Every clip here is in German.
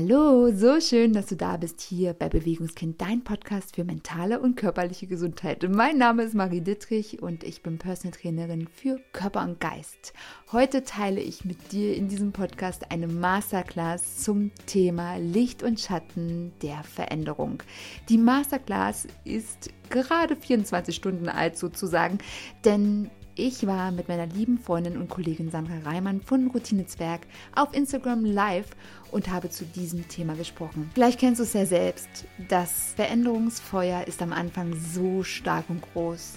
Hallo, so schön, dass du da bist hier bei Bewegungskind, dein Podcast für mentale und körperliche Gesundheit. Mein Name ist Marie Dittrich und ich bin Personal Trainerin für Körper und Geist. Heute teile ich mit dir in diesem Podcast eine Masterclass zum Thema Licht und Schatten der Veränderung. Die Masterclass ist gerade 24 Stunden alt sozusagen, denn ich war mit meiner lieben Freundin und Kollegin Sandra Reimann von Routinezwerg auf Instagram live und habe zu diesem Thema gesprochen. Vielleicht kennst du es ja selbst. Das Veränderungsfeuer ist am Anfang so stark und groß.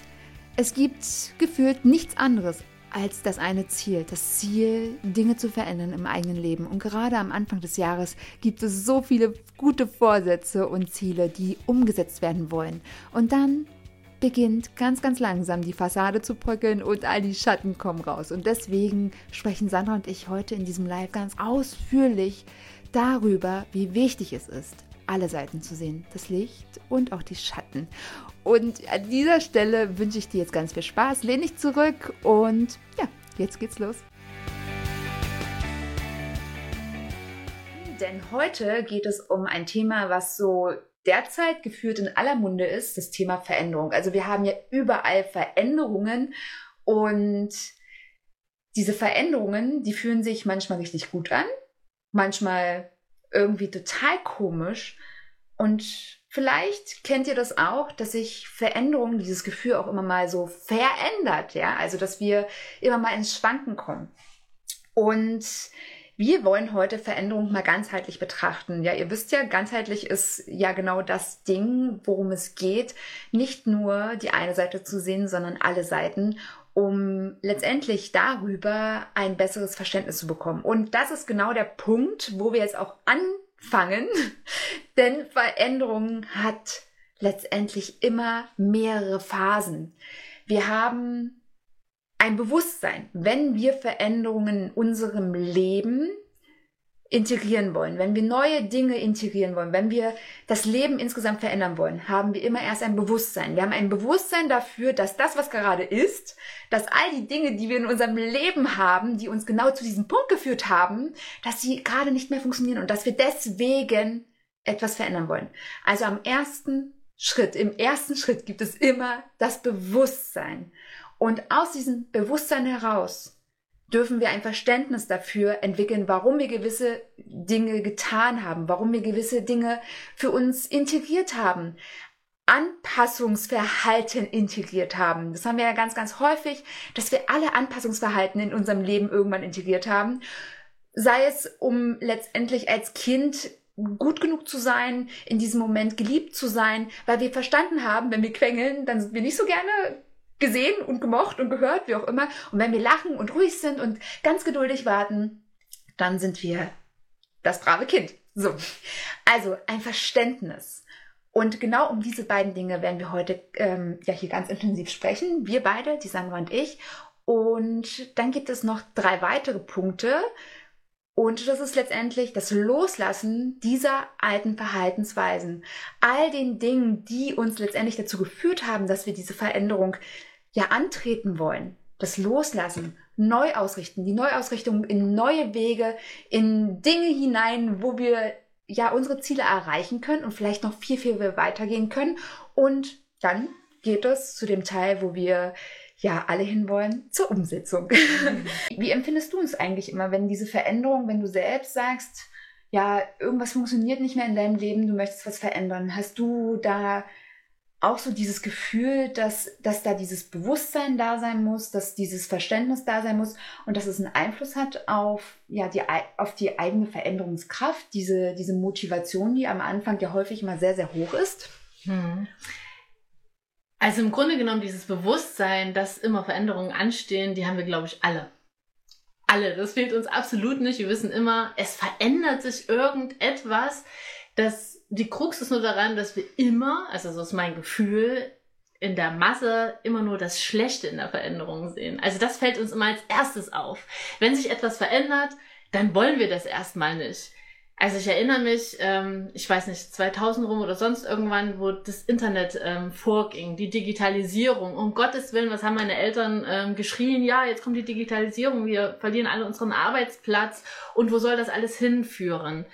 Es gibt gefühlt nichts anderes als das eine Ziel, das Ziel, Dinge zu verändern im eigenen Leben. Und gerade am Anfang des Jahres gibt es so viele gute Vorsätze und Ziele, die umgesetzt werden wollen. Und dann beginnt ganz, ganz langsam die Fassade zu bröckeln und all die Schatten kommen raus. Und deswegen sprechen Sandra und ich heute in diesem Live ganz ausführlich darüber, wie wichtig es ist, alle Seiten zu sehen, das Licht und auch die Schatten. Und an dieser Stelle wünsche ich dir jetzt ganz viel Spaß, lehn dich zurück und ja, jetzt geht's los. Denn heute geht es um ein Thema, was so derzeit geführt in aller Munde ist, das Thema Veränderung. Also wir haben ja überall Veränderungen und diese Veränderungen, die fühlen sich manchmal richtig gut an, manchmal irgendwie total komisch und Vielleicht kennt ihr das auch, dass sich Veränderungen, dieses Gefühl auch immer mal so verändert, ja, also dass wir immer mal ins Schwanken kommen. Und wir wollen heute Veränderung mal ganzheitlich betrachten. Ja, ihr wisst ja, ganzheitlich ist ja genau das Ding, worum es geht, nicht nur die eine Seite zu sehen, sondern alle Seiten, um letztendlich darüber ein besseres Verständnis zu bekommen. Und das ist genau der Punkt, wo wir jetzt auch anfangen, denn Veränderung hat letztendlich immer mehrere Phasen. Wir haben ein Bewusstsein, wenn wir Veränderungen in unserem Leben integrieren wollen, wenn wir neue Dinge integrieren wollen, wenn wir das Leben insgesamt verändern wollen, haben wir immer erst ein Bewusstsein. Wir haben ein Bewusstsein dafür, dass das, was gerade ist, dass all die Dinge, die wir in unserem Leben haben, die uns genau zu diesem Punkt geführt haben, dass sie gerade nicht mehr funktionieren und dass wir deswegen etwas verändern wollen. Also am ersten Schritt, im ersten Schritt gibt es immer das Bewusstsein. Und aus diesem Bewusstsein heraus dürfen wir ein Verständnis dafür entwickeln, warum wir gewisse Dinge getan haben, warum wir gewisse Dinge für uns integriert haben. Anpassungsverhalten integriert haben. Das haben wir ja ganz, ganz häufig, dass wir alle Anpassungsverhalten in unserem Leben irgendwann integriert haben. Sei es, um letztendlich als Kind gut genug zu sein, in diesem Moment geliebt zu sein, weil wir verstanden haben, wenn wir quengeln, dann sind wir nicht so gerne gesehen und gemocht und gehört, wie auch immer. Und wenn wir lachen und ruhig sind und ganz geduldig warten, dann sind wir das brave Kind. So. Also ein Verständnis. Und genau um diese beiden Dinge werden wir heute ähm, ja hier ganz intensiv sprechen. Wir beide, die Sandra und ich. Und dann gibt es noch drei weitere Punkte. Und das ist letztendlich das Loslassen dieser alten Verhaltensweisen. All den Dingen, die uns letztendlich dazu geführt haben, dass wir diese Veränderung ja antreten wollen, das Loslassen, neu ausrichten, die Neuausrichtung in neue Wege, in Dinge hinein, wo wir ja unsere Ziele erreichen können und vielleicht noch viel, viel weitergehen können. Und dann geht es zu dem Teil, wo wir ja alle hinwollen, zur Umsetzung. Wie empfindest du uns eigentlich immer, wenn diese Veränderung, wenn du selbst sagst, ja, irgendwas funktioniert nicht mehr in deinem Leben, du möchtest was verändern. Hast du da auch so dieses Gefühl, dass, dass da dieses Bewusstsein da sein muss, dass dieses Verständnis da sein muss und dass es einen Einfluss hat auf, ja, die, auf die eigene Veränderungskraft, diese, diese Motivation, die am Anfang ja häufig immer sehr, sehr hoch ist. Hm. Also im Grunde genommen dieses Bewusstsein, dass immer Veränderungen anstehen, die haben wir, glaube ich, alle. Alle. Das fehlt uns absolut nicht. Wir wissen immer, es verändert sich irgendetwas. Das die Krux ist nur daran, dass wir immer, also so ist mein Gefühl, in der Masse immer nur das Schlechte in der Veränderung sehen. Also das fällt uns immer als erstes auf. Wenn sich etwas verändert, dann wollen wir das erstmal nicht. Also ich erinnere mich, ähm, ich weiß nicht, 2000 rum oder sonst irgendwann, wo das Internet ähm, vorging, die Digitalisierung. Um Gottes Willen, was haben meine Eltern ähm, geschrien? Ja, jetzt kommt die Digitalisierung, wir verlieren alle unseren Arbeitsplatz und wo soll das alles hinführen?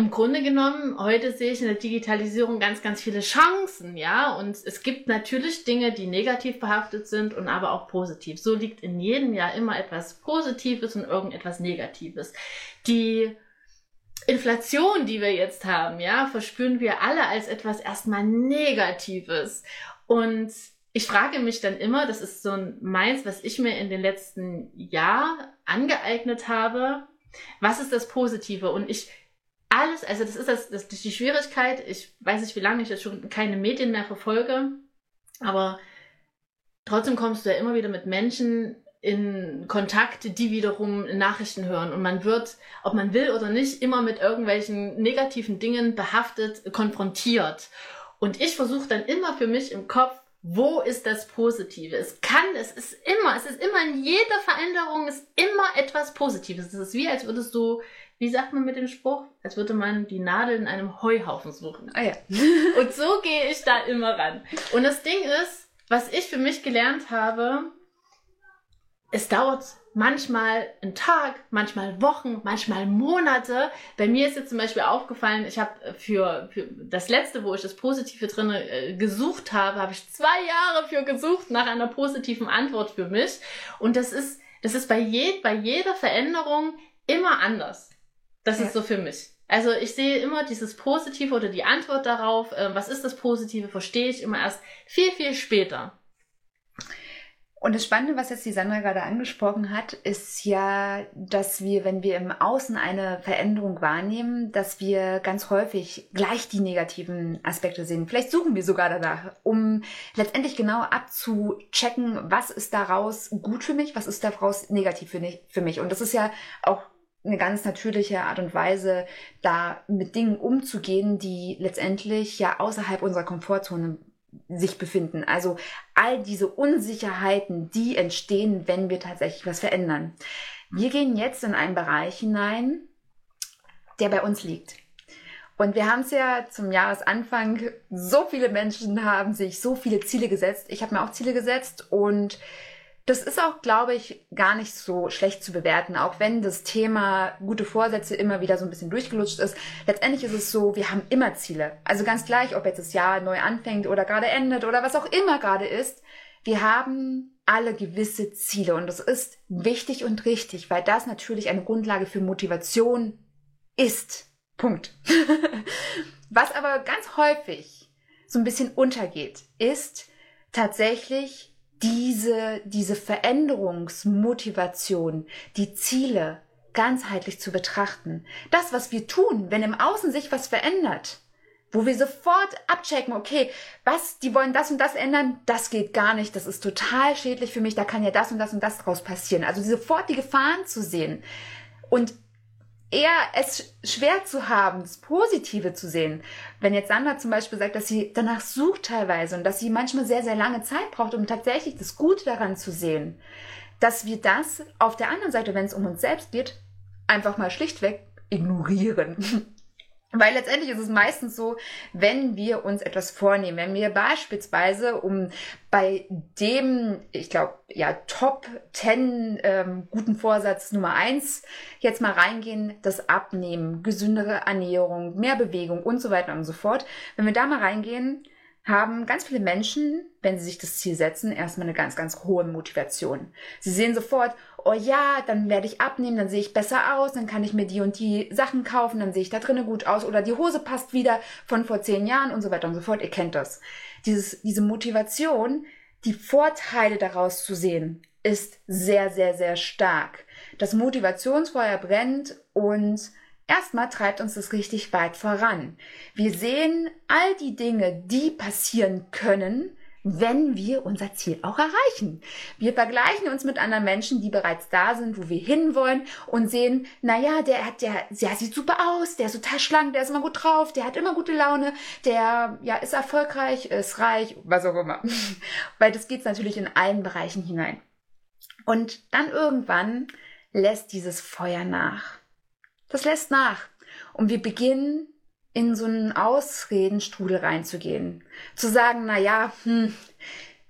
Im Grunde genommen, heute sehe ich in der Digitalisierung ganz, ganz viele Chancen, ja. Und es gibt natürlich Dinge, die negativ behaftet sind und aber auch positiv. So liegt in jedem Jahr immer etwas Positives und irgendetwas Negatives. Die Inflation, die wir jetzt haben, ja, verspüren wir alle als etwas erstmal Negatives. Und ich frage mich dann immer, das ist so ein meins, was ich mir in den letzten Jahr angeeignet habe, was ist das Positive? Und ich alles, also das ist das, das ist die Schwierigkeit. Ich weiß nicht, wie lange ich jetzt schon keine Medien mehr verfolge, aber trotzdem kommst du ja immer wieder mit Menschen in Kontakt, die wiederum Nachrichten hören. Und man wird, ob man will oder nicht, immer mit irgendwelchen negativen Dingen behaftet, konfrontiert. Und ich versuche dann immer für mich im Kopf, wo ist das Positive? Es kann, es ist immer, es ist immer in jeder Veränderung ist immer etwas Positives. Es ist wie, als würdest du wie sagt man mit dem Spruch? Als würde man die Nadel in einem Heuhaufen suchen. Ah ja. und so gehe ich da immer ran. Und das Ding ist, was ich für mich gelernt habe, es dauert manchmal einen Tag, manchmal Wochen, manchmal Monate. Bei mir ist jetzt zum Beispiel aufgefallen, ich habe für, für das letzte, wo ich das Positive drin äh, gesucht habe, habe ich zwei Jahre für gesucht nach einer positiven Antwort für mich. Und das ist, das ist bei, je, bei jeder Veränderung immer anders. Das ja. ist so für mich. Also ich sehe immer dieses Positive oder die Antwort darauf, äh, was ist das Positive, verstehe ich immer erst viel, viel später. Und das Spannende, was jetzt die Sandra gerade angesprochen hat, ist ja, dass wir, wenn wir im Außen eine Veränderung wahrnehmen, dass wir ganz häufig gleich die negativen Aspekte sehen. Vielleicht suchen wir sogar danach, um letztendlich genau abzuchecken, was ist daraus gut für mich, was ist daraus negativ für mich. Und das ist ja auch eine ganz natürliche Art und Weise, da mit Dingen umzugehen, die letztendlich ja außerhalb unserer Komfortzone sich befinden. Also all diese Unsicherheiten, die entstehen, wenn wir tatsächlich was verändern. Wir gehen jetzt in einen Bereich hinein, der bei uns liegt. Und wir haben es ja zum Jahresanfang, so viele Menschen haben sich so viele Ziele gesetzt. Ich habe mir auch Ziele gesetzt und das ist auch, glaube ich, gar nicht so schlecht zu bewerten, auch wenn das Thema gute Vorsätze immer wieder so ein bisschen durchgelutscht ist. Letztendlich ist es so, wir haben immer Ziele. Also ganz gleich, ob jetzt das Jahr neu anfängt oder gerade endet oder was auch immer gerade ist. Wir haben alle gewisse Ziele und das ist wichtig und richtig, weil das natürlich eine Grundlage für Motivation ist. Punkt. was aber ganz häufig so ein bisschen untergeht, ist tatsächlich diese, diese Veränderungsmotivation, die Ziele ganzheitlich zu betrachten. Das, was wir tun, wenn im Außen sich was verändert, wo wir sofort abchecken, okay, was, die wollen das und das ändern, das geht gar nicht, das ist total schädlich für mich, da kann ja das und das und das draus passieren. Also sofort die Gefahren zu sehen und eher es schwer zu haben, das Positive zu sehen. Wenn jetzt Sandra zum Beispiel sagt, dass sie danach sucht teilweise und dass sie manchmal sehr, sehr lange Zeit braucht, um tatsächlich das Gute daran zu sehen, dass wir das auf der anderen Seite, wenn es um uns selbst geht, einfach mal schlichtweg ignorieren. Weil letztendlich ist es meistens so, wenn wir uns etwas vornehmen, wenn wir beispielsweise um bei dem, ich glaube, ja, Top 10 ähm, guten Vorsatz Nummer eins jetzt mal reingehen, das Abnehmen, gesündere Ernährung, mehr Bewegung und so weiter und so fort. Wenn wir da mal reingehen, haben ganz viele Menschen, wenn sie sich das Ziel setzen, erstmal eine ganz, ganz hohe Motivation. Sie sehen sofort, oh ja, dann werde ich abnehmen, dann sehe ich besser aus, dann kann ich mir die und die Sachen kaufen, dann sehe ich da drinnen gut aus oder die Hose passt wieder von vor zehn Jahren und so weiter und so fort. Ihr kennt das. Dieses, diese Motivation, die Vorteile daraus zu sehen, ist sehr, sehr, sehr stark. Das Motivationsfeuer brennt und Erstmal treibt uns das richtig weit voran. Wir sehen all die Dinge, die passieren können, wenn wir unser Ziel auch erreichen. Wir vergleichen uns mit anderen Menschen, die bereits da sind, wo wir hinwollen und sehen, na ja, der hat, der, der sieht super aus, der ist total schlank, der ist immer gut drauf, der hat immer gute Laune, der, ja, ist erfolgreich, ist reich, was auch immer. Weil das geht natürlich in allen Bereichen hinein. Und dann irgendwann lässt dieses Feuer nach. Das lässt nach. Und wir beginnen in so einen Ausredenstrudel reinzugehen. Zu sagen, na ja, hm,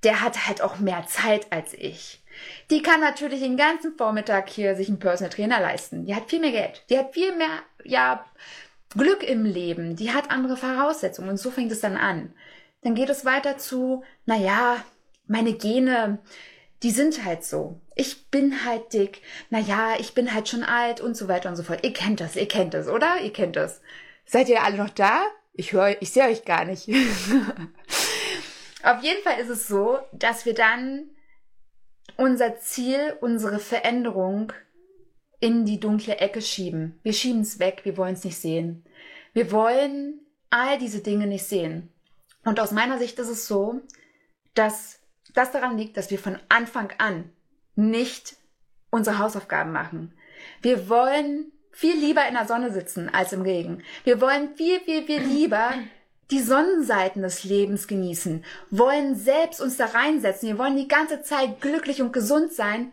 der hat halt auch mehr Zeit als ich. Die kann natürlich den ganzen Vormittag hier sich einen Personal Trainer leisten. Die hat viel mehr Geld. Die hat viel mehr, ja, Glück im Leben, die hat andere Voraussetzungen und so fängt es dann an. Dann geht es weiter zu, naja, meine Gene, die sind halt so. Ich bin halt dick, naja, ich bin halt schon alt und so weiter und so fort. Ihr kennt das, ihr kennt das, oder? Ihr kennt das. Seid ihr alle noch da? Ich höre, ich sehe euch gar nicht. Auf jeden Fall ist es so, dass wir dann unser Ziel, unsere Veränderung in die dunkle Ecke schieben. Wir schieben es weg, wir wollen es nicht sehen. Wir wollen all diese Dinge nicht sehen. Und aus meiner Sicht ist es so, dass das daran liegt, dass wir von Anfang an nicht unsere Hausaufgaben machen. Wir wollen viel lieber in der Sonne sitzen als im Regen. Wir wollen viel, viel, viel lieber die Sonnenseiten des Lebens genießen, wollen selbst uns da reinsetzen. Wir wollen die ganze Zeit glücklich und gesund sein,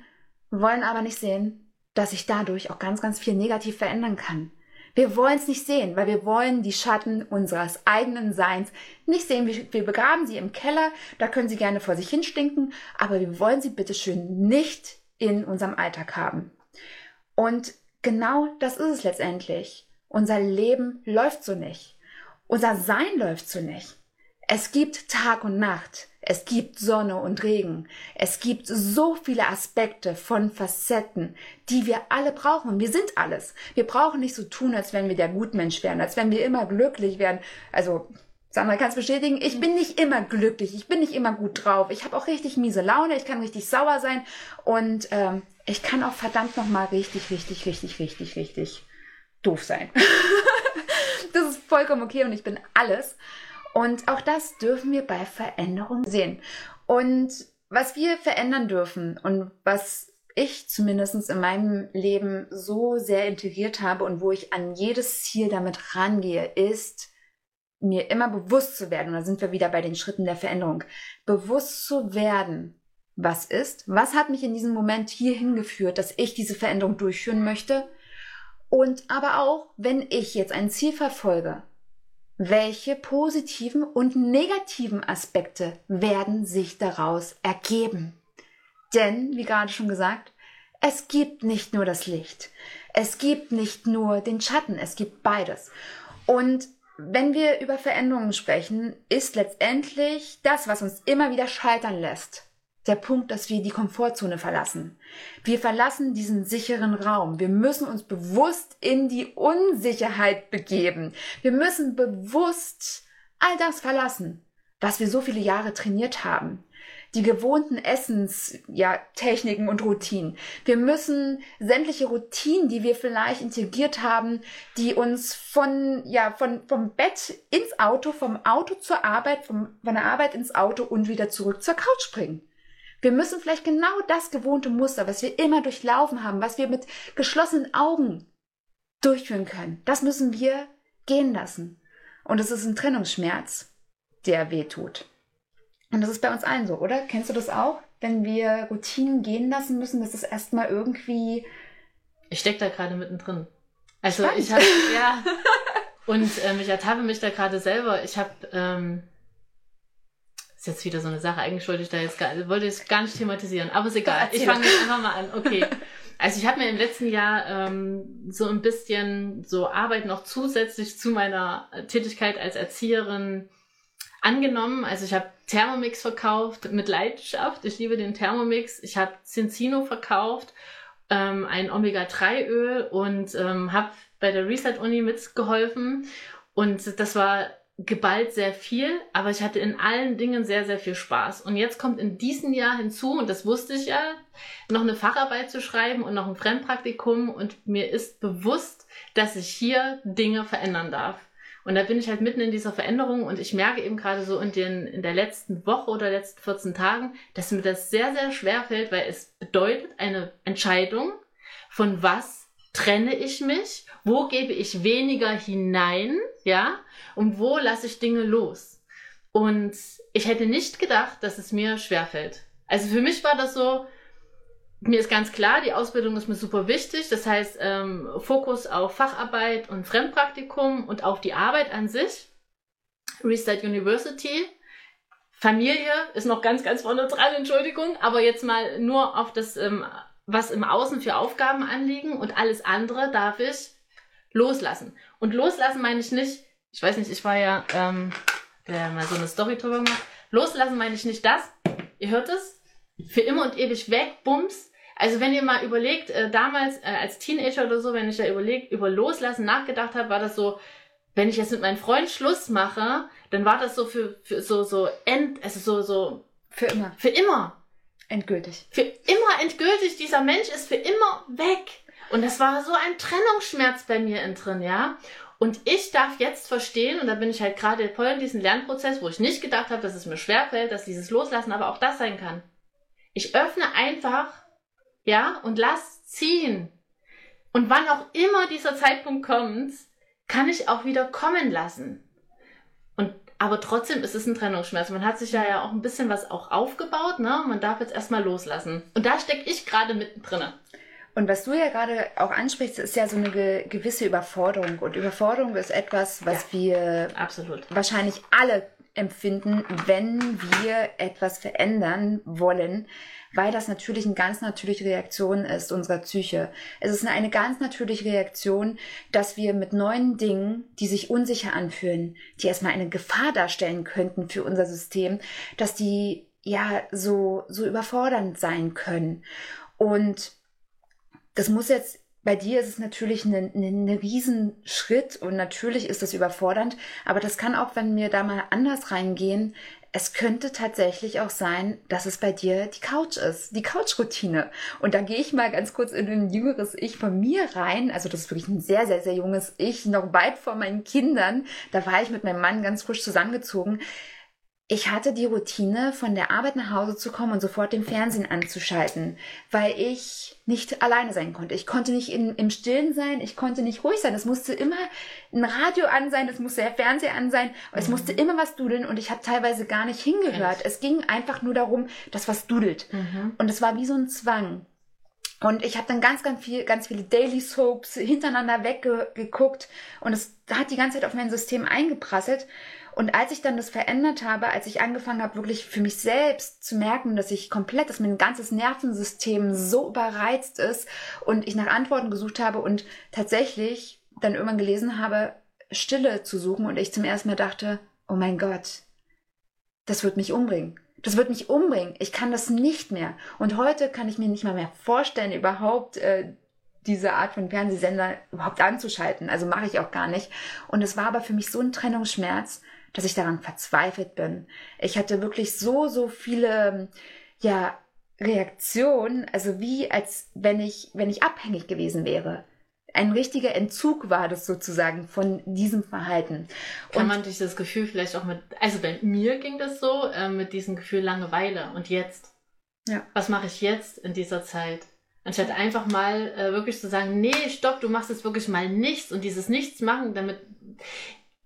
wollen aber nicht sehen, dass sich dadurch auch ganz, ganz viel negativ verändern kann. Wir wollen es nicht sehen, weil wir wollen die Schatten unseres eigenen Seins nicht sehen. Wir begraben sie im Keller, da können sie gerne vor sich hinstinken, aber wir wollen sie bitteschön nicht in unserem Alltag haben. Und genau das ist es letztendlich. Unser Leben läuft so nicht. Unser Sein läuft so nicht. Es gibt Tag und Nacht. Es gibt Sonne und Regen. Es gibt so viele Aspekte von Facetten, die wir alle brauchen. Wir sind alles. Wir brauchen nicht so tun, als wenn wir der Gutmensch wären, als wenn wir immer glücklich wären. Also, Sandra kann es bestätigen, ich bin nicht immer glücklich, ich bin nicht immer gut drauf. Ich habe auch richtig miese Laune, ich kann richtig sauer sein und ähm, ich kann auch verdammt nochmal richtig, richtig, richtig, richtig, richtig doof sein. das ist vollkommen okay und ich bin alles. Und auch das dürfen wir bei Veränderung sehen. Und was wir verändern dürfen und was ich zumindest in meinem Leben so sehr integriert habe und wo ich an jedes Ziel damit rangehe, ist, mir immer bewusst zu werden, und da sind wir wieder bei den Schritten der Veränderung, bewusst zu werden, was ist, was hat mich in diesem Moment hierhin geführt, dass ich diese Veränderung durchführen möchte, und aber auch, wenn ich jetzt ein Ziel verfolge, welche positiven und negativen Aspekte werden sich daraus ergeben? Denn, wie gerade schon gesagt, es gibt nicht nur das Licht, es gibt nicht nur den Schatten, es gibt beides. Und wenn wir über Veränderungen sprechen, ist letztendlich das, was uns immer wieder scheitern lässt, der Punkt, dass wir die Komfortzone verlassen. Wir verlassen diesen sicheren Raum. Wir müssen uns bewusst in die Unsicherheit begeben. Wir müssen bewusst all das verlassen, was wir so viele Jahre trainiert haben. Die gewohnten Essens, ja, und Routinen. Wir müssen sämtliche Routinen, die wir vielleicht integriert haben, die uns von, ja, von, vom Bett ins Auto, vom Auto zur Arbeit, vom, von der Arbeit ins Auto und wieder zurück zur Couch bringen. Wir müssen vielleicht genau das gewohnte Muster, was wir immer durchlaufen haben, was wir mit geschlossenen Augen durchführen können, das müssen wir gehen lassen. Und es ist ein Trennungsschmerz, der weh tut. Und das ist bei uns allen so, oder? Kennst du das auch? Wenn wir Routinen gehen lassen müssen, dass es erstmal irgendwie. Ich stecke da gerade mittendrin. Also Spannend. ich habe ja und ähm, ich ertappe mich da gerade selber. Ich habe ähm, ist jetzt wieder so eine Sache. Eigentlich wollte ich da jetzt gar, wollte ich gar nicht thematisieren, aber ist egal. Ich fange jetzt einfach mal an. Okay. Also ich habe mir im letzten Jahr ähm, so ein bisschen so Arbeit noch zusätzlich zu meiner Tätigkeit als Erzieherin angenommen. Also ich habe Thermomix verkauft mit Leidenschaft. Ich liebe den Thermomix. Ich habe Cincino verkauft, ähm, ein Omega-3-Öl und ähm, habe bei der Reset-Uni mitgeholfen. Und das war geballt sehr viel, aber ich hatte in allen Dingen sehr, sehr viel Spaß. Und jetzt kommt in diesem Jahr hinzu, und das wusste ich ja, noch eine Facharbeit zu schreiben und noch ein Fremdpraktikum. Und mir ist bewusst, dass ich hier Dinge verändern darf. Und da bin ich halt mitten in dieser Veränderung und ich merke eben gerade so in, den, in der letzten Woche oder letzten 14 Tagen, dass mir das sehr, sehr schwer fällt, weil es bedeutet eine Entscheidung, von was trenne ich mich wo gebe ich weniger hinein, ja, und wo lasse ich Dinge los? Und ich hätte nicht gedacht, dass es mir schwerfällt. Also für mich war das so, mir ist ganz klar, die Ausbildung ist mir super wichtig. Das heißt, ähm, Fokus auf Facharbeit und Fremdpraktikum und auf die Arbeit an sich. Restart University. Familie ist noch ganz, ganz vorne dran, Entschuldigung. Aber jetzt mal nur auf das, ähm, was im Außen für Aufgaben anliegen und alles andere darf ich loslassen. Und loslassen meine ich nicht, ich weiß nicht, ich war ja, ähm, ja mal so eine Story drüber gemacht. Loslassen meine ich nicht das, ihr hört es, für immer und ewig weg, bums. Also wenn ihr mal überlegt, äh, damals äh, als Teenager oder so, wenn ich da überlegt, über Loslassen nachgedacht habe, war das so, wenn ich jetzt mit meinem Freund Schluss mache, dann war das so für, für so, so end, also so, so. Für immer. Für immer. Endgültig. Für immer endgültig. Dieser Mensch ist für immer weg. Und das war so ein Trennungsschmerz bei mir in drin, ja. Und ich darf jetzt verstehen, und da bin ich halt gerade voll in diesem Lernprozess, wo ich nicht gedacht habe, dass es mir schwerfällt, dass dieses Loslassen aber auch das sein kann. Ich öffne einfach, ja, und lass ziehen. Und wann auch immer dieser Zeitpunkt kommt, kann ich auch wieder kommen lassen. Aber trotzdem ist es ein Trennungsschmerz. Man hat sich ja, ja auch ein bisschen was auch aufgebaut, ne? Man darf jetzt erstmal loslassen. Und da stecke ich gerade mittendrin. Und was du ja gerade auch ansprichst, ist ja so eine ge gewisse Überforderung. Und Überforderung ist etwas, was ja, wir absolut. wahrscheinlich alle empfinden, wenn wir etwas verändern wollen, weil das natürlich eine ganz natürliche Reaktion ist unserer Psyche. Es ist eine ganz natürliche Reaktion, dass wir mit neuen Dingen, die sich unsicher anfühlen, die erstmal eine Gefahr darstellen könnten für unser System, dass die ja so, so überfordernd sein können. Und das muss jetzt bei dir ist es natürlich ein eine, eine Riesenschritt und natürlich ist das überfordernd, aber das kann auch, wenn wir da mal anders reingehen, es könnte tatsächlich auch sein, dass es bei dir die Couch ist, die Couch-Routine. Und da gehe ich mal ganz kurz in ein jüngeres Ich von mir rein. Also das ist wirklich ein sehr, sehr, sehr junges Ich, noch weit vor meinen Kindern. Da war ich mit meinem Mann ganz frisch zusammengezogen ich hatte die Routine, von der Arbeit nach Hause zu kommen und sofort den Fernsehen anzuschalten, weil ich nicht alleine sein konnte. Ich konnte nicht in, im Stillen sein, ich konnte nicht ruhig sein. Es musste immer ein Radio an sein, es musste der Fernseher an sein, mhm. es musste immer was dudeln und ich habe teilweise gar nicht hingehört. Echt? Es ging einfach nur darum, dass was dudelt. Mhm. Und es war wie so ein Zwang. Und ich habe dann ganz, ganz viel, ganz viele Daily Soaps hintereinander weggeguckt und es hat die ganze Zeit auf mein System eingeprasselt. Und als ich dann das verändert habe, als ich angefangen habe, wirklich für mich selbst zu merken, dass ich komplett, dass mein ganzes Nervensystem so überreizt ist und ich nach Antworten gesucht habe und tatsächlich dann irgendwann gelesen habe, Stille zu suchen und ich zum ersten Mal dachte, oh mein Gott, das wird mich umbringen. Das wird mich umbringen. Ich kann das nicht mehr. Und heute kann ich mir nicht mal mehr vorstellen, überhaupt äh, diese Art von Fernsehsender überhaupt anzuschalten. Also mache ich auch gar nicht. Und es war aber für mich so ein Trennungsschmerz, dass ich daran verzweifelt bin. Ich hatte wirklich so, so viele, ja, Reaktionen, also wie als wenn ich, wenn ich abhängig gewesen wäre. Ein richtiger Entzug war das sozusagen von diesem Verhalten. Kann und man sich das Gefühl vielleicht auch mit, also bei mir ging das so, äh, mit diesem Gefühl Langeweile und jetzt. Ja. Was mache ich jetzt in dieser Zeit? Anstatt einfach mal äh, wirklich zu sagen, nee, stopp, du machst jetzt wirklich mal nichts und dieses Nichts machen, damit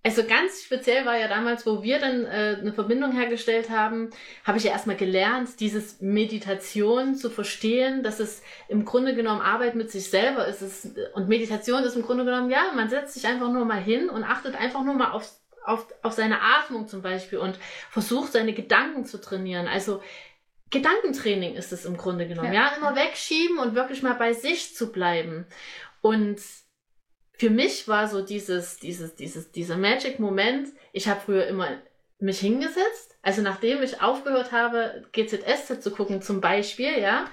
also ganz speziell war ja damals, wo wir dann äh, eine Verbindung hergestellt haben, habe ich ja erstmal gelernt, dieses Meditation zu verstehen, dass es im Grunde genommen Arbeit mit sich selber ist. Es, und Meditation ist im Grunde genommen, ja, man setzt sich einfach nur mal hin und achtet einfach nur mal auf, auf, auf seine Atmung zum Beispiel und versucht seine Gedanken zu trainieren. Also Gedankentraining ist es im Grunde genommen. Ja, ja immer wegschieben und wirklich mal bei sich zu bleiben. Und für mich war so dieses, dieses, dieses, dieser Magic-Moment, ich habe früher immer mich hingesetzt, also nachdem ich aufgehört habe, GZSZ zu gucken zum Beispiel, ja,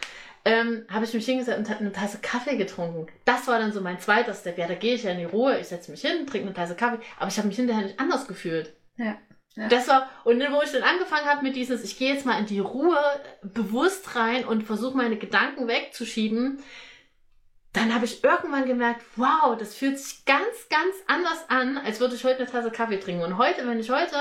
ähm, habe ich mich hingesetzt und eine Tasse Kaffee getrunken. Das war dann so mein zweiter Step. Ja, da gehe ich ja in die Ruhe, ich setze mich hin, trinke eine Tasse Kaffee, aber ich habe mich hinterher nicht anders gefühlt. Ja. Ja. Das war, und wo ich dann angefangen habe mit dieses, ich gehe jetzt mal in die Ruhe bewusst rein und versuche meine Gedanken wegzuschieben, dann habe ich irgendwann gemerkt, wow, das fühlt sich ganz, ganz anders an, als würde ich heute eine Tasse Kaffee trinken. Und heute, wenn ich heute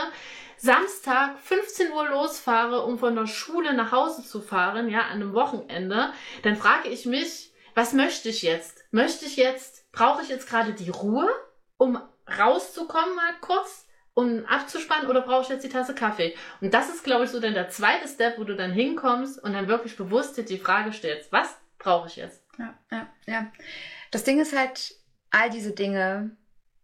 Samstag 15 Uhr losfahre, um von der Schule nach Hause zu fahren, ja, an einem Wochenende, dann frage ich mich, was möchte ich jetzt? Möchte ich jetzt, brauche ich jetzt gerade die Ruhe, um rauszukommen mal kurz, um abzuspannen, oder brauche ich jetzt die Tasse Kaffee? Und das ist, glaube ich, so dann der zweite Step, wo du dann hinkommst und dann wirklich bewusst dir die Frage stellst, was brauche ich jetzt? Ja, ja, ja. Das Ding ist halt, all diese Dinge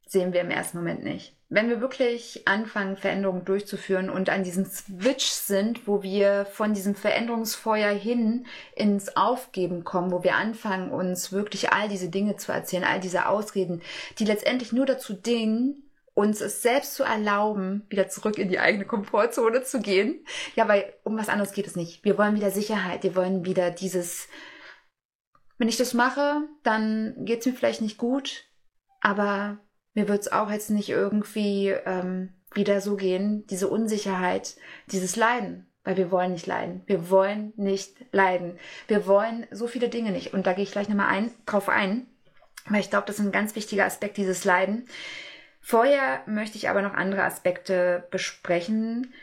sehen wir im ersten Moment nicht. Wenn wir wirklich anfangen, Veränderungen durchzuführen und an diesem Switch sind, wo wir von diesem Veränderungsfeuer hin ins Aufgeben kommen, wo wir anfangen, uns wirklich all diese Dinge zu erzählen, all diese Ausreden, die letztendlich nur dazu dienen, uns es selbst zu erlauben, wieder zurück in die eigene Komfortzone zu gehen. Ja, weil um was anderes geht es nicht. Wir wollen wieder Sicherheit, wir wollen wieder dieses, wenn ich das mache, dann geht es mir vielleicht nicht gut, aber mir wird es auch jetzt nicht irgendwie ähm, wieder so gehen, diese Unsicherheit, dieses Leiden. Weil wir wollen nicht leiden. Wir wollen nicht leiden. Wir wollen so viele Dinge nicht. Und da gehe ich gleich nochmal ein, drauf ein, weil ich glaube, das ist ein ganz wichtiger Aspekt, dieses Leiden. Vorher möchte ich aber noch andere Aspekte besprechen,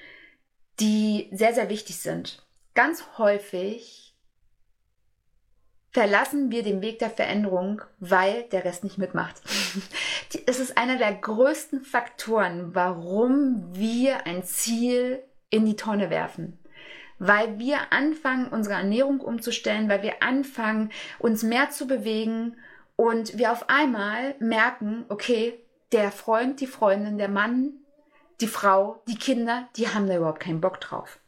die sehr, sehr wichtig sind. Ganz häufig verlassen wir den Weg der Veränderung, weil der Rest nicht mitmacht. Es ist einer der größten Faktoren, warum wir ein Ziel in die Tonne werfen. Weil wir anfangen, unsere Ernährung umzustellen, weil wir anfangen, uns mehr zu bewegen und wir auf einmal merken, okay, der Freund, die Freundin, der Mann, die Frau, die Kinder, die haben da überhaupt keinen Bock drauf.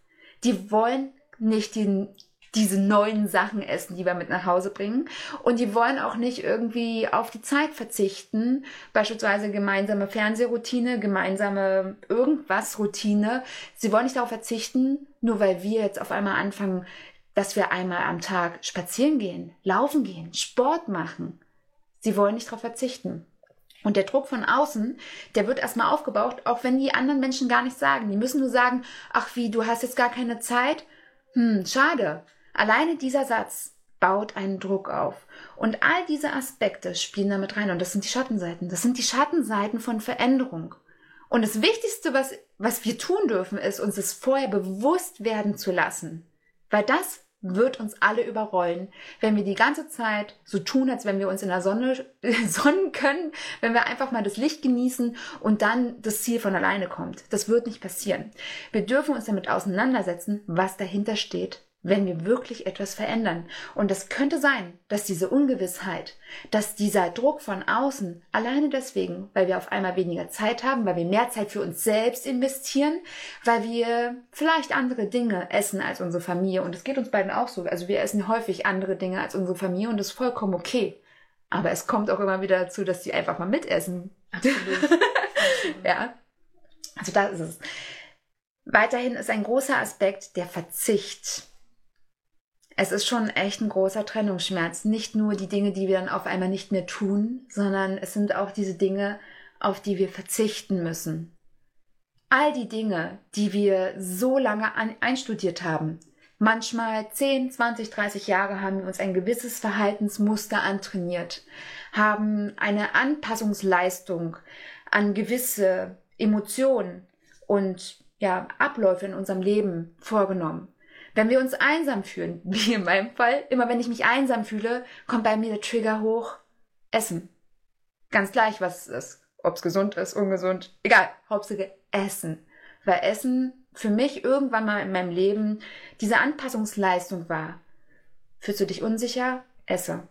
Die wollen nicht den, diese neuen Sachen essen, die wir mit nach Hause bringen. Und die wollen auch nicht irgendwie auf die Zeit verzichten, beispielsweise gemeinsame Fernsehroutine, gemeinsame irgendwas Routine. Sie wollen nicht darauf verzichten, nur weil wir jetzt auf einmal anfangen, dass wir einmal am Tag spazieren gehen, laufen gehen, Sport machen. Sie wollen nicht darauf verzichten. Und der Druck von außen, der wird erstmal aufgebaut, auch wenn die anderen Menschen gar nichts sagen. Die müssen nur sagen, ach wie, du hast jetzt gar keine Zeit? Hm, schade. Alleine dieser Satz baut einen Druck auf. Und all diese Aspekte spielen damit rein. Und das sind die Schattenseiten. Das sind die Schattenseiten von Veränderung. Und das Wichtigste, was, was wir tun dürfen, ist, uns es vorher bewusst werden zu lassen. Weil das wird uns alle überrollen, wenn wir die ganze Zeit so tun, als wenn wir uns in der Sonne sonnen können, wenn wir einfach mal das Licht genießen und dann das Ziel von alleine kommt. Das wird nicht passieren. Wir dürfen uns damit auseinandersetzen, was dahinter steht wenn wir wirklich etwas verändern. Und es könnte sein, dass diese Ungewissheit, dass dieser Druck von außen alleine deswegen, weil wir auf einmal weniger Zeit haben, weil wir mehr Zeit für uns selbst investieren, weil wir vielleicht andere Dinge essen als unsere Familie. Und es geht uns beiden auch so. Also wir essen häufig andere Dinge als unsere Familie und das ist vollkommen okay. Aber es kommt auch immer wieder dazu, dass die einfach mal mitessen. Absolut. ja. Also da ist es. Weiterhin ist ein großer Aspekt der Verzicht es ist schon echt ein großer Trennungsschmerz. Nicht nur die Dinge, die wir dann auf einmal nicht mehr tun, sondern es sind auch diese Dinge, auf die wir verzichten müssen. All die Dinge, die wir so lange an, einstudiert haben. Manchmal 10, 20, 30 Jahre haben wir uns ein gewisses Verhaltensmuster antrainiert, haben eine Anpassungsleistung an gewisse Emotionen und ja, Abläufe in unserem Leben vorgenommen. Wenn wir uns einsam fühlen, wie in meinem Fall, immer wenn ich mich einsam fühle, kommt bei mir der Trigger hoch, Essen. Ganz gleich, was es ist. Ob es gesund ist, ungesund, egal. Hauptsache Essen. Weil Essen für mich irgendwann mal in meinem Leben diese Anpassungsleistung war. Fühlst du dich unsicher? Esse.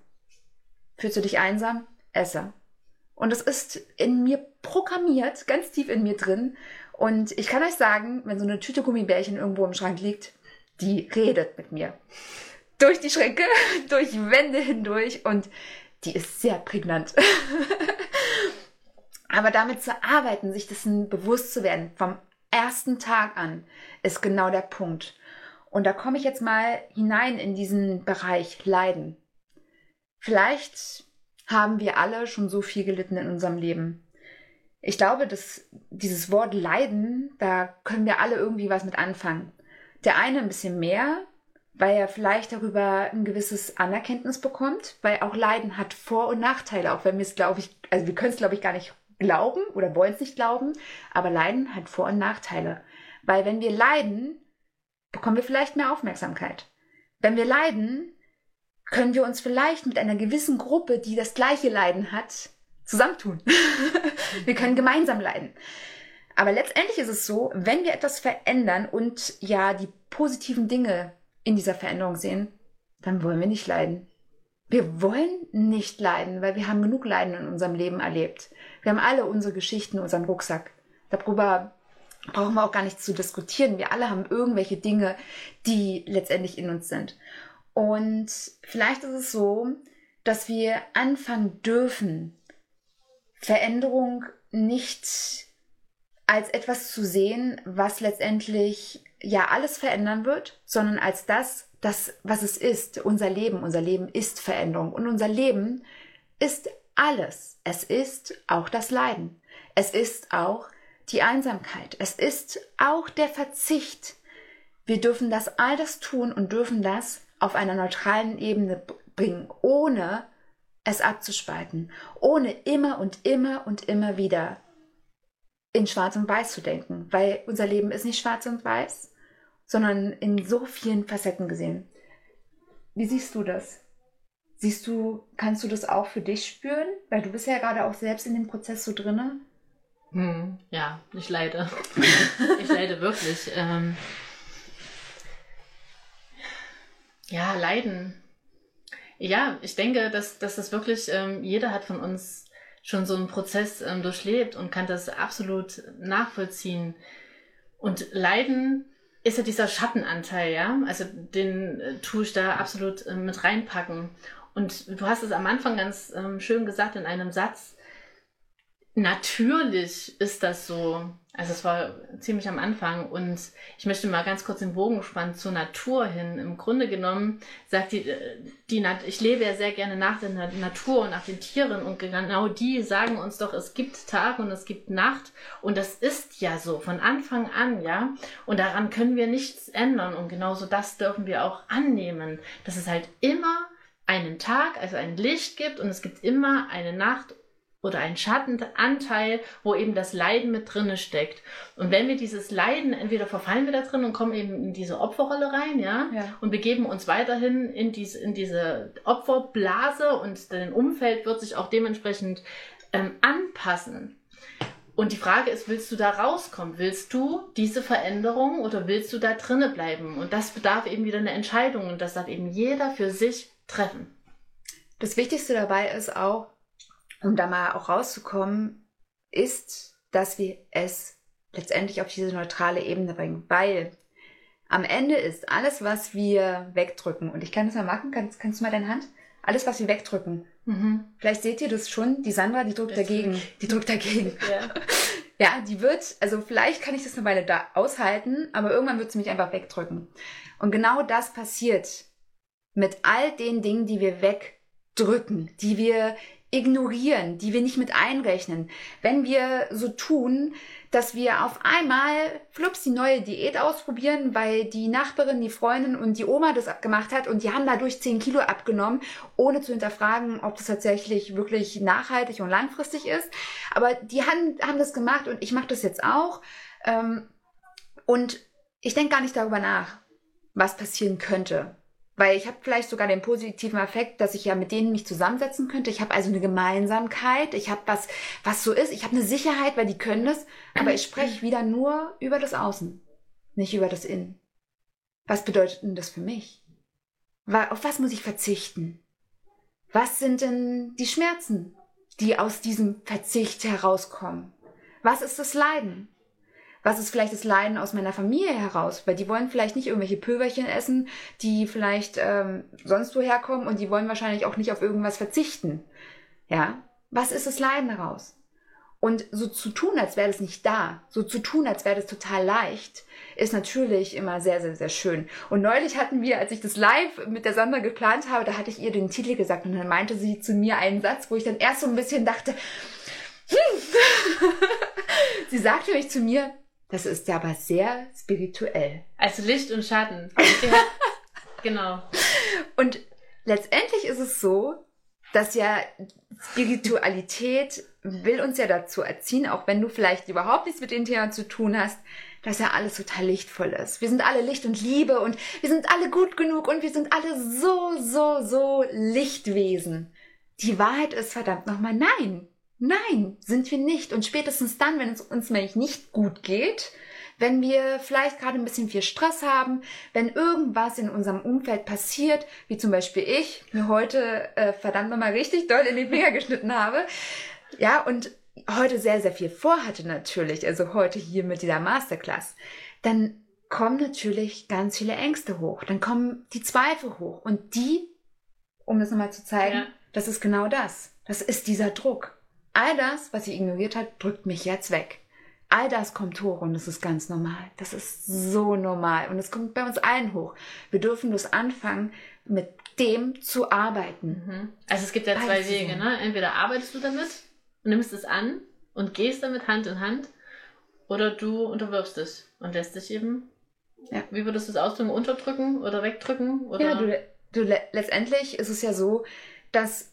Fühlst du dich einsam? Esse. Und es ist in mir programmiert, ganz tief in mir drin. Und ich kann euch sagen, wenn so eine Tüte Gummibärchen irgendwo im Schrank liegt, die redet mit mir. Durch die Schränke, durch Wände hindurch und die ist sehr prägnant. Aber damit zu arbeiten, sich dessen bewusst zu werden, vom ersten Tag an, ist genau der Punkt. Und da komme ich jetzt mal hinein in diesen Bereich Leiden. Vielleicht haben wir alle schon so viel gelitten in unserem Leben. Ich glaube, dass dieses Wort Leiden, da können wir alle irgendwie was mit anfangen. Der eine ein bisschen mehr, weil er vielleicht darüber ein gewisses Anerkenntnis bekommt, weil auch Leiden hat Vor- und Nachteile, auch wenn wir es, glaube ich, also wir können es, glaube ich, gar nicht glauben oder wollen es nicht glauben, aber Leiden hat Vor- und Nachteile. Weil wenn wir leiden, bekommen wir vielleicht mehr Aufmerksamkeit. Wenn wir leiden, können wir uns vielleicht mit einer gewissen Gruppe, die das gleiche Leiden hat, zusammentun. wir können gemeinsam leiden. Aber letztendlich ist es so, wenn wir etwas verändern und ja die positiven Dinge in dieser Veränderung sehen, dann wollen wir nicht leiden. Wir wollen nicht leiden, weil wir haben genug Leiden in unserem Leben erlebt. Wir haben alle unsere Geschichten, unseren Rucksack. Darüber brauchen wir auch gar nicht zu diskutieren. Wir alle haben irgendwelche Dinge, die letztendlich in uns sind. Und vielleicht ist es so, dass wir anfangen dürfen, Veränderung nicht als etwas zu sehen, was letztendlich ja alles verändern wird, sondern als das, das, was es ist, unser Leben. Unser Leben ist Veränderung und unser Leben ist alles. Es ist auch das Leiden. Es ist auch die Einsamkeit. Es ist auch der Verzicht. Wir dürfen das all das tun und dürfen das auf einer neutralen Ebene bringen, ohne es abzuspalten, ohne immer und immer und immer wieder in Schwarz und Weiß zu denken, weil unser Leben ist nicht schwarz und weiß, sondern in so vielen Facetten gesehen. Wie siehst du das? Siehst du, kannst du das auch für dich spüren? Weil du bist ja gerade auch selbst in dem Prozess so drinne. Hm, ja, ich leide. ich leide wirklich. Ähm ja, leiden. Ja, ich denke, dass, dass das wirklich, ähm, jeder hat von uns schon so einen Prozess ähm, durchlebt und kann das absolut nachvollziehen. Und Leiden ist ja dieser Schattenanteil, ja. Also den äh, tue ich da absolut äh, mit reinpacken. Und du hast es am Anfang ganz ähm, schön gesagt in einem Satz. Natürlich ist das so. Also es war ziemlich am Anfang und ich möchte mal ganz kurz den Bogen spannen zur Natur hin. Im Grunde genommen sagt die, die ich lebe ja sehr gerne nach der Natur und nach den Tieren und genau die sagen uns doch, es gibt Tag und es gibt Nacht und das ist ja so von Anfang an, ja. Und daran können wir nichts ändern und genauso das dürfen wir auch annehmen, dass es halt immer einen Tag, also ein Licht gibt und es gibt immer eine Nacht oder ein Schattenanteil, wo eben das Leiden mit drinne steckt. Und wenn wir dieses Leiden, entweder verfallen wir da drin und kommen eben in diese Opferrolle rein, ja, ja. und begeben uns weiterhin in diese, in diese Opferblase und dein Umfeld wird sich auch dementsprechend ähm, anpassen. Und die Frage ist, willst du da rauskommen? Willst du diese Veränderung oder willst du da drinne bleiben? Und das bedarf eben wieder eine Entscheidung und das darf eben jeder für sich treffen. Das Wichtigste dabei ist auch, um da mal auch rauszukommen, ist, dass wir es letztendlich auf diese neutrale Ebene bringen, weil am Ende ist alles, was wir wegdrücken, und ich kann das mal machen, kannst, kannst du mal deine Hand? Alles, was wir wegdrücken. Mhm. Vielleicht seht ihr das schon, die Sandra, die drückt das dagegen. Die drückt dagegen. Ja. ja, die wird, also vielleicht kann ich das eine Weile da aushalten, aber irgendwann wird sie mich einfach wegdrücken. Und genau das passiert mit all den Dingen, die wir wegdrücken, die wir ignorieren, die wir nicht mit einrechnen. Wenn wir so tun, dass wir auf einmal flups die neue Diät ausprobieren, weil die Nachbarin, die Freundin und die Oma das gemacht hat und die haben dadurch 10 Kilo abgenommen, ohne zu hinterfragen, ob das tatsächlich wirklich nachhaltig und langfristig ist. Aber die haben, haben das gemacht und ich mache das jetzt auch. Ähm, und ich denke gar nicht darüber nach, was passieren könnte. Weil ich habe vielleicht sogar den positiven Effekt, dass ich ja mit denen mich zusammensetzen könnte. Ich habe also eine Gemeinsamkeit, ich habe was, was so ist. Ich habe eine Sicherheit, weil die können das. Aber ich spreche wieder nur über das Außen, nicht über das Innen. Was bedeutet denn das für mich? Auf was muss ich verzichten? Was sind denn die Schmerzen, die aus diesem Verzicht herauskommen? Was ist das Leiden? Was ist vielleicht das Leiden aus meiner Familie heraus? Weil die wollen vielleicht nicht irgendwelche Pülverchen essen, die vielleicht ähm, sonst woher kommen und die wollen wahrscheinlich auch nicht auf irgendwas verzichten. Ja? Was ist das Leiden daraus? Und so zu tun, als wäre das nicht da, so zu tun, als wäre das total leicht, ist natürlich immer sehr, sehr, sehr schön. Und neulich hatten wir, als ich das live mit der Sandra geplant habe, da hatte ich ihr den Titel gesagt und dann meinte sie zu mir einen Satz, wo ich dann erst so ein bisschen dachte, hm. sie sagte nämlich zu mir, das ist ja aber sehr spirituell. Also Licht und Schatten. genau. Und letztendlich ist es so, dass ja Spiritualität will uns ja dazu erziehen, auch wenn du vielleicht überhaupt nichts mit den Themen zu tun hast, dass ja alles total lichtvoll ist. Wir sind alle Licht und Liebe und wir sind alle gut genug und wir sind alle so, so, so Lichtwesen. Die Wahrheit ist verdammt nochmal nein. Nein, sind wir nicht. Und spätestens dann, wenn es uns nämlich nicht gut geht, wenn wir vielleicht gerade ein bisschen viel Stress haben, wenn irgendwas in unserem Umfeld passiert, wie zum Beispiel ich mir heute äh, verdammt nochmal richtig doll in den Finger geschnitten habe, ja, und heute sehr, sehr viel vorhatte natürlich, also heute hier mit dieser Masterclass, dann kommen natürlich ganz viele Ängste hoch. Dann kommen die Zweifel hoch. Und die, um das nochmal zu zeigen, ja. das ist genau das. Das ist dieser Druck. All das, was sie ignoriert hat, drückt mich jetzt weg. All das kommt hoch und das ist ganz normal. Das ist so normal und es kommt bei uns allen hoch. Wir dürfen bloß anfangen, mit dem zu arbeiten. Mhm. Also es gibt ja zwei Wege. Ne? Entweder arbeitest du damit und nimmst es an und gehst damit Hand in Hand oder du unterwirfst es und lässt dich eben ja. Wie würdest du es ausdrücken? Unterdrücken oder wegdrücken? Oder? Ja, du, du, letztendlich ist es ja so, dass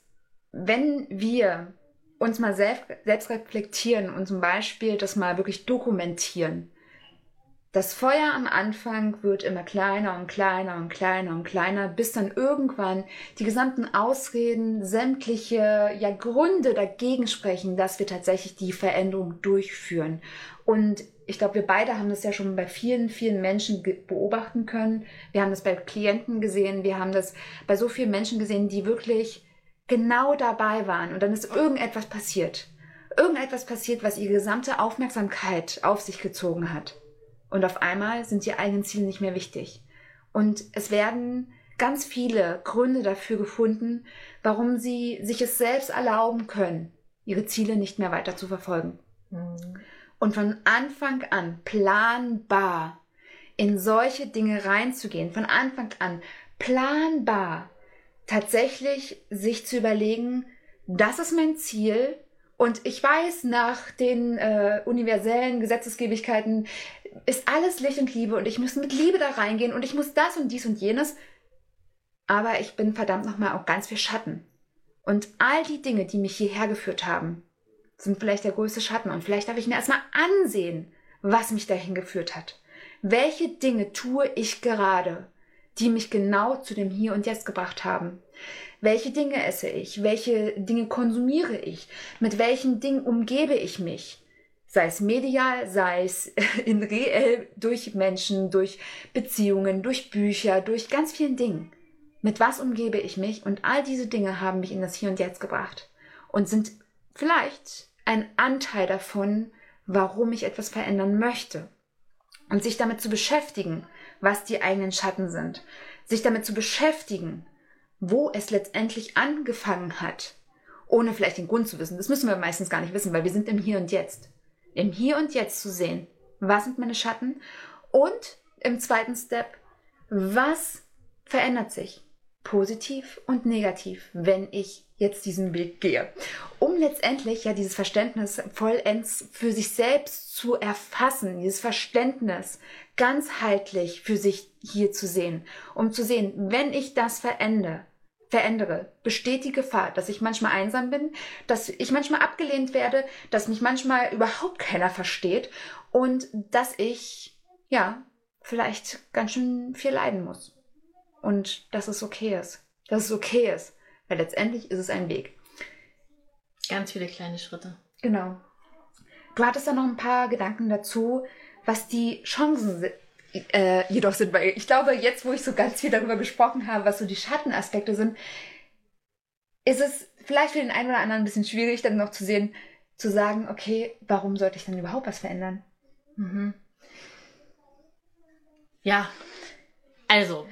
wenn wir uns mal selbst, selbst reflektieren und zum Beispiel das mal wirklich dokumentieren, das Feuer am Anfang wird immer kleiner und kleiner und kleiner und kleiner, bis dann irgendwann die gesamten Ausreden, sämtliche ja, Gründe dagegen sprechen, dass wir tatsächlich die Veränderung durchführen. Und ich glaube, wir beide haben das ja schon bei vielen, vielen Menschen beobachten können. Wir haben das bei Klienten gesehen, wir haben das bei so vielen Menschen gesehen, die wirklich genau dabei waren. Und dann ist irgendetwas passiert. Irgendetwas passiert, was ihre gesamte Aufmerksamkeit auf sich gezogen hat. Und auf einmal sind die eigenen Ziele nicht mehr wichtig. Und es werden ganz viele Gründe dafür gefunden, warum sie sich es selbst erlauben können, ihre Ziele nicht mehr weiter zu verfolgen. Mhm und von Anfang an planbar in solche Dinge reinzugehen, von Anfang an planbar tatsächlich sich zu überlegen, das ist mein Ziel und ich weiß, nach den äh, universellen Gesetzesgebigkeiten ist alles Licht und Liebe und ich muss mit Liebe da reingehen und ich muss das und dies und jenes. Aber ich bin verdammt nochmal auch ganz viel Schatten. Und all die Dinge, die mich hierher geführt haben, sind vielleicht der größte Schatten. Und vielleicht darf ich mir erstmal ansehen, was mich dahin geführt hat. Welche Dinge tue ich gerade, die mich genau zu dem Hier und Jetzt gebracht haben? Welche Dinge esse ich? Welche Dinge konsumiere ich? Mit welchen Dingen umgebe ich mich? Sei es medial, sei es in reell durch Menschen, durch Beziehungen, durch Bücher, durch ganz vielen Dingen. Mit was umgebe ich mich? Und all diese Dinge haben mich in das Hier und Jetzt gebracht und sind vielleicht ein Anteil davon, warum ich etwas verändern möchte. Und sich damit zu beschäftigen, was die eigenen Schatten sind. Sich damit zu beschäftigen, wo es letztendlich angefangen hat. Ohne vielleicht den Grund zu wissen. Das müssen wir meistens gar nicht wissen, weil wir sind im Hier und Jetzt. Im Hier und Jetzt zu sehen, was sind meine Schatten und im zweiten Step, was verändert sich positiv und negativ, wenn ich jetzt diesen Weg gehe. Um letztendlich ja dieses Verständnis vollends für sich selbst zu erfassen, dieses Verständnis ganzheitlich für sich hier zu sehen, um zu sehen, wenn ich das verändere, verändere, besteht die Gefahr, dass ich manchmal einsam bin, dass ich manchmal abgelehnt werde, dass mich manchmal überhaupt keiner versteht und dass ich, ja, vielleicht ganz schön viel leiden muss. Und dass es okay ist. Dass es okay ist weil letztendlich ist es ein Weg. Ganz viele kleine Schritte. Genau. Du hattest da noch ein paar Gedanken dazu, was die Chancen äh, jedoch sind, weil ich glaube, jetzt, wo ich so ganz viel darüber gesprochen habe, was so die Schattenaspekte sind, ist es vielleicht für den einen oder anderen ein bisschen schwierig, dann noch zu sehen, zu sagen, okay, warum sollte ich denn überhaupt was verändern? Mhm. Ja, also,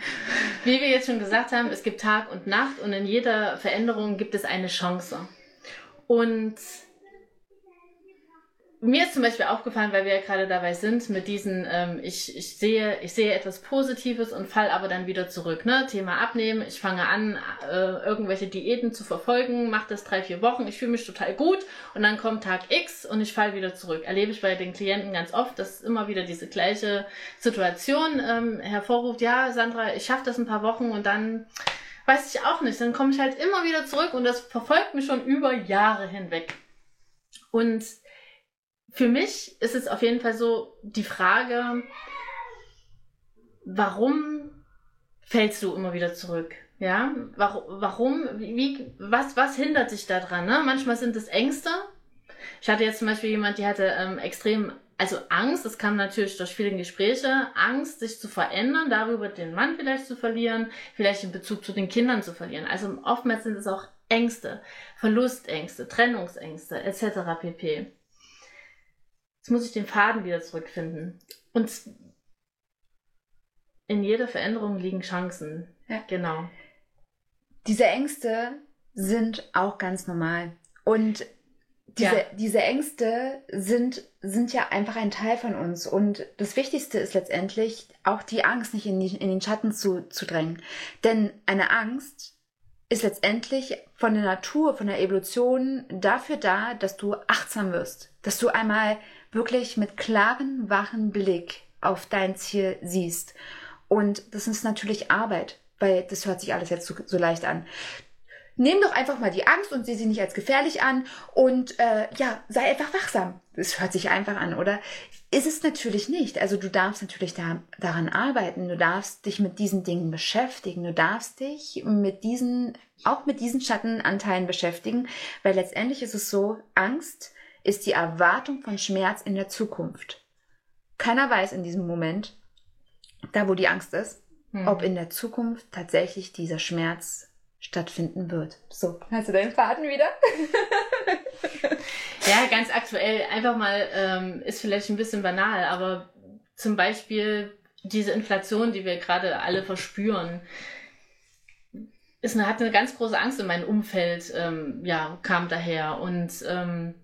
wie wir jetzt schon gesagt haben, es gibt Tag und Nacht und in jeder Veränderung gibt es eine Chance. Und mir ist zum Beispiel aufgefallen, weil wir ja gerade dabei sind, mit diesen, ähm, ich, ich, sehe, ich sehe etwas Positives und fall aber dann wieder zurück. Ne? Thema Abnehmen, ich fange an, äh, irgendwelche Diäten zu verfolgen, mache das drei, vier Wochen, ich fühle mich total gut und dann kommt Tag X und ich fall wieder zurück. Erlebe ich bei den Klienten ganz oft, dass immer wieder diese gleiche Situation ähm, hervorruft, ja, Sandra, ich schaffe das ein paar Wochen und dann weiß ich auch nicht, dann komme ich halt immer wieder zurück und das verfolgt mich schon über Jahre hinweg. Und für mich ist es auf jeden Fall so die Frage, warum fällst du immer wieder zurück? Ja, warum, wie, was, was hindert dich daran? Ne? Manchmal sind es Ängste. Ich hatte jetzt zum Beispiel jemand, die hatte ähm, extrem, also Angst, das kam natürlich durch viele Gespräche, Angst, sich zu verändern, darüber den Mann vielleicht zu verlieren, vielleicht den Bezug zu den Kindern zu verlieren. Also oftmals sind es auch Ängste, Verlustängste, Trennungsängste etc. pp. Jetzt muss ich den Faden wieder zurückfinden. Und in jeder Veränderung liegen Chancen. Ja. Genau. Diese Ängste sind auch ganz normal. Und diese, Ja. diese Ängste sind, sind ja einfach ein Teil von uns. Und das Wichtigste ist letztendlich, auch die Angst nicht in, die, in den Schatten zu, zu drängen. Denn eine Angst ist letztendlich von der Natur, von der Evolution dafür da, dass du achtsam wirst. Dass du einmal wirklich mit klaren, wachen Blick auf dein Ziel siehst. Und das ist natürlich Arbeit, weil das hört sich alles jetzt so, so leicht an. Nimm doch einfach mal die Angst und sieh sie nicht als gefährlich an und äh, ja, sei einfach wachsam. Das hört sich einfach an, oder? Ist es natürlich nicht. Also du darfst natürlich da, daran arbeiten, du darfst dich mit diesen Dingen beschäftigen, du darfst dich mit diesen, auch mit diesen Schattenanteilen beschäftigen, weil letztendlich ist es so, Angst ist die Erwartung von Schmerz in der Zukunft. Keiner weiß in diesem Moment, da wo die Angst ist, Hm. ob in der Zukunft tatsächlich dieser Schmerz stattfinden wird. So, hast du deinen Faden wieder? Ja, ganz aktuell, einfach mal, ähm, ist vielleicht ein bisschen banal, aber zum Beispiel diese Inflation, die wir gerade alle verspüren, ist eine, hat eine ganz große Angst in meinem Umfeld, ähm, ja, kam daher. Und ähm,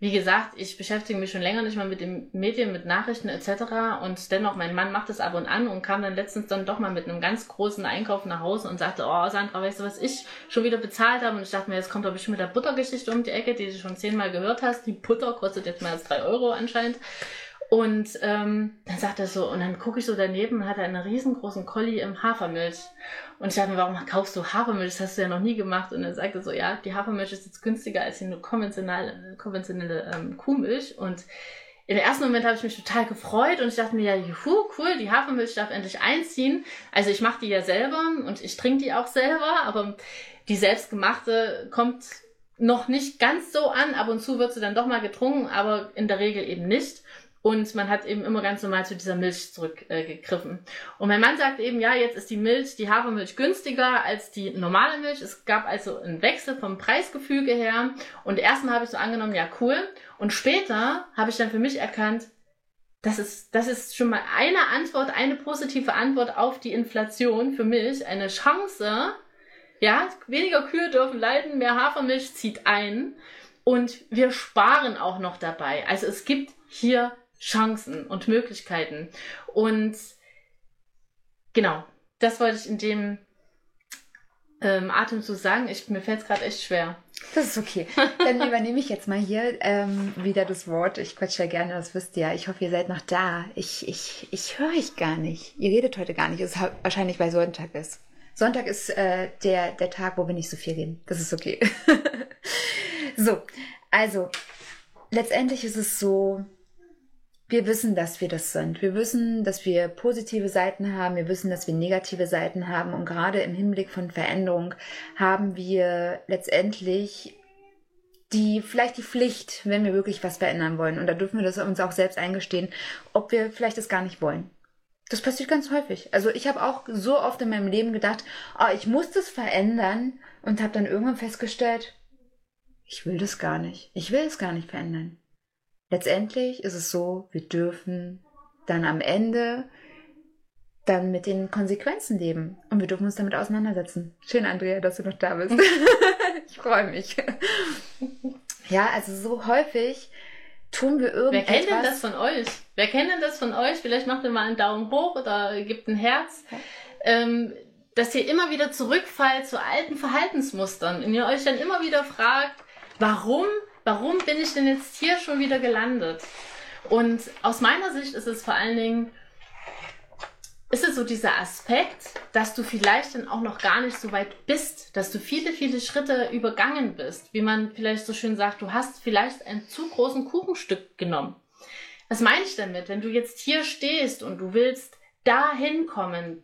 wie gesagt, ich beschäftige mich schon länger nicht mal mit den Medien, mit Nachrichten etc. Und dennoch, mein Mann macht das ab und an und kam dann letztens dann doch mal mit einem ganz großen Einkauf nach Hause und sagte, oh Sandra, weißt du, was ich schon wieder bezahlt habe? Und ich dachte mir, jetzt kommt doch bestimmt mit der Buttergeschichte um die Ecke, die du schon zehnmal gehört hast. Die Butter kostet jetzt mehr als drei Euro anscheinend. Und ähm, dann sagt er so, und dann gucke ich so daneben und hat er einen riesengroßen Kolli im Hafermilch. Und ich dachte mir, warum kaufst du Hafermilch? Das hast du ja noch nie gemacht. Und er sagte so, ja, die Hafermilch ist jetzt günstiger als die konventionelle, konventionelle ähm, Kuhmilch. Und im ersten Moment habe ich mich total gefreut und ich dachte mir, ja, juhu, cool, die Hafermilch darf endlich einziehen. Also ich mache die ja selber und ich trinke die auch selber, aber die selbstgemachte kommt noch nicht ganz so an. Ab und zu wird sie dann doch mal getrunken, aber in der Regel eben nicht. Und man hat eben immer ganz normal zu dieser Milch zurückgegriffen. Äh, und mein Mann sagt eben, ja, jetzt ist die Milch, die Hafermilch günstiger als die normale Milch. Es gab also einen Wechsel vom Preisgefüge her. Und erstmal habe ich so angenommen, ja, cool. Und später habe ich dann für mich erkannt, das ist, das ist schon mal eine Antwort, eine positive Antwort auf die Inflation für mich. Eine Chance, ja, weniger Kühe dürfen leiden, mehr Hafermilch zieht ein. Und wir sparen auch noch dabei. Also es gibt hier Chancen und Möglichkeiten. Und genau, das wollte ich in dem ähm, Atemzug sagen. Ich, mir fällt es gerade echt schwer. Das ist okay. Dann übernehme ich jetzt mal hier ähm, wieder das Wort. Ich quatsche ja gerne, das wisst ihr ja. Ich hoffe, ihr seid noch da. Ich, ich, ich höre euch gar nicht. Ihr redet heute gar nicht. Es ist wahrscheinlich, weil Sonntag ist. Sonntag ist äh, der, der Tag, wo wir nicht so viel reden. Das ist okay. so, also, letztendlich ist es so, wir wissen, dass wir das sind. Wir wissen, dass wir positive Seiten haben. Wir wissen, dass wir negative Seiten haben. Und gerade im Hinblick von Veränderung haben wir letztendlich die, vielleicht die Pflicht, wenn wir wirklich was verändern wollen. Und da dürfen wir das uns auch selbst eingestehen, ob wir vielleicht das gar nicht wollen. Das passiert ganz häufig. Also ich habe auch so oft in meinem Leben gedacht, oh, ich muss das verändern und habe dann irgendwann festgestellt, ich will das gar nicht. Ich will es gar nicht verändern. Letztendlich ist es so, wir dürfen dann am Ende dann mit den Konsequenzen leben und wir dürfen uns damit auseinandersetzen. Schön, Andrea, dass du noch da bist. ich freue mich. Ja, also so häufig tun wir Wer irgendetwas. kennt denn das von euch? Wer kennt denn das von euch? Vielleicht macht ihr mal einen Daumen hoch oder gebt ein Herz. Ähm, dass ihr immer wieder zurückfallt zu alten Verhaltensmustern und ihr euch dann immer wieder fragt, warum, warum bin ich denn jetzt hier schon wieder gelandet? Und aus meiner Sicht ist es vor allen Dingen, ist es so dieser Aspekt, dass du vielleicht dann auch noch gar nicht so weit bist, dass du viele, viele Schritte übergangen bist. Wie man vielleicht so schön sagt, du hast vielleicht ein zu großen Kuchenstück genommen. Was meine ich damit? Wenn du jetzt hier stehst und du willst dahin kommen,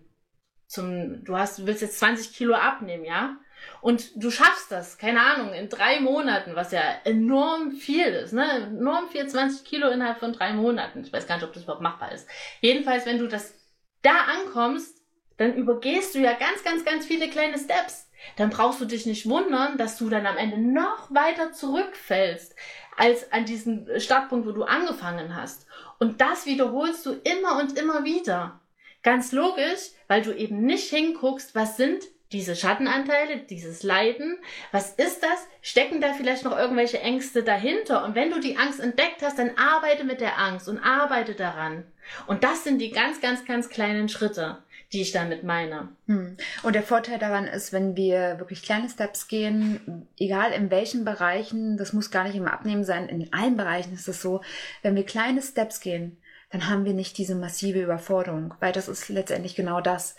zum, du hast, du willst jetzt 20 Kilo abnehmen, ja? Und du schaffst das, keine Ahnung, in drei Monaten, was ja enorm viel ist, ne? Enorm viel, 20 Kilo innerhalb von drei Monaten. Ich weiß gar nicht, ob das überhaupt machbar ist. Jedenfalls, wenn du das da ankommst, dann übergehst du ja ganz, ganz, ganz viele kleine Steps. dann brauchst du dich nicht wundern, dass du dann am Ende noch weiter zurückfällst als an diesen Startpunkt, wo du angefangen hast. Und das wiederholst du immer und immer wieder. Ganz logisch, weil du eben nicht hinguckst, was sind diese Schattenanteile, dieses Leiden, was ist das? Stecken da vielleicht noch irgendwelche Ängste dahinter? Und wenn du die Angst entdeckt hast, dann arbeite mit der Angst und arbeite daran. Und das sind die ganz, ganz, ganz kleinen Schritte, die ich damit meine. Hm. Und der Vorteil daran ist, wenn wir wirklich kleine Steps gehen, egal in welchen Bereichen, das muss gar nicht immer abnehmen sein, in allen Bereichen ist es so, wenn wir kleine Steps gehen, dann haben wir nicht diese massive Überforderung, weil das ist letztendlich genau das.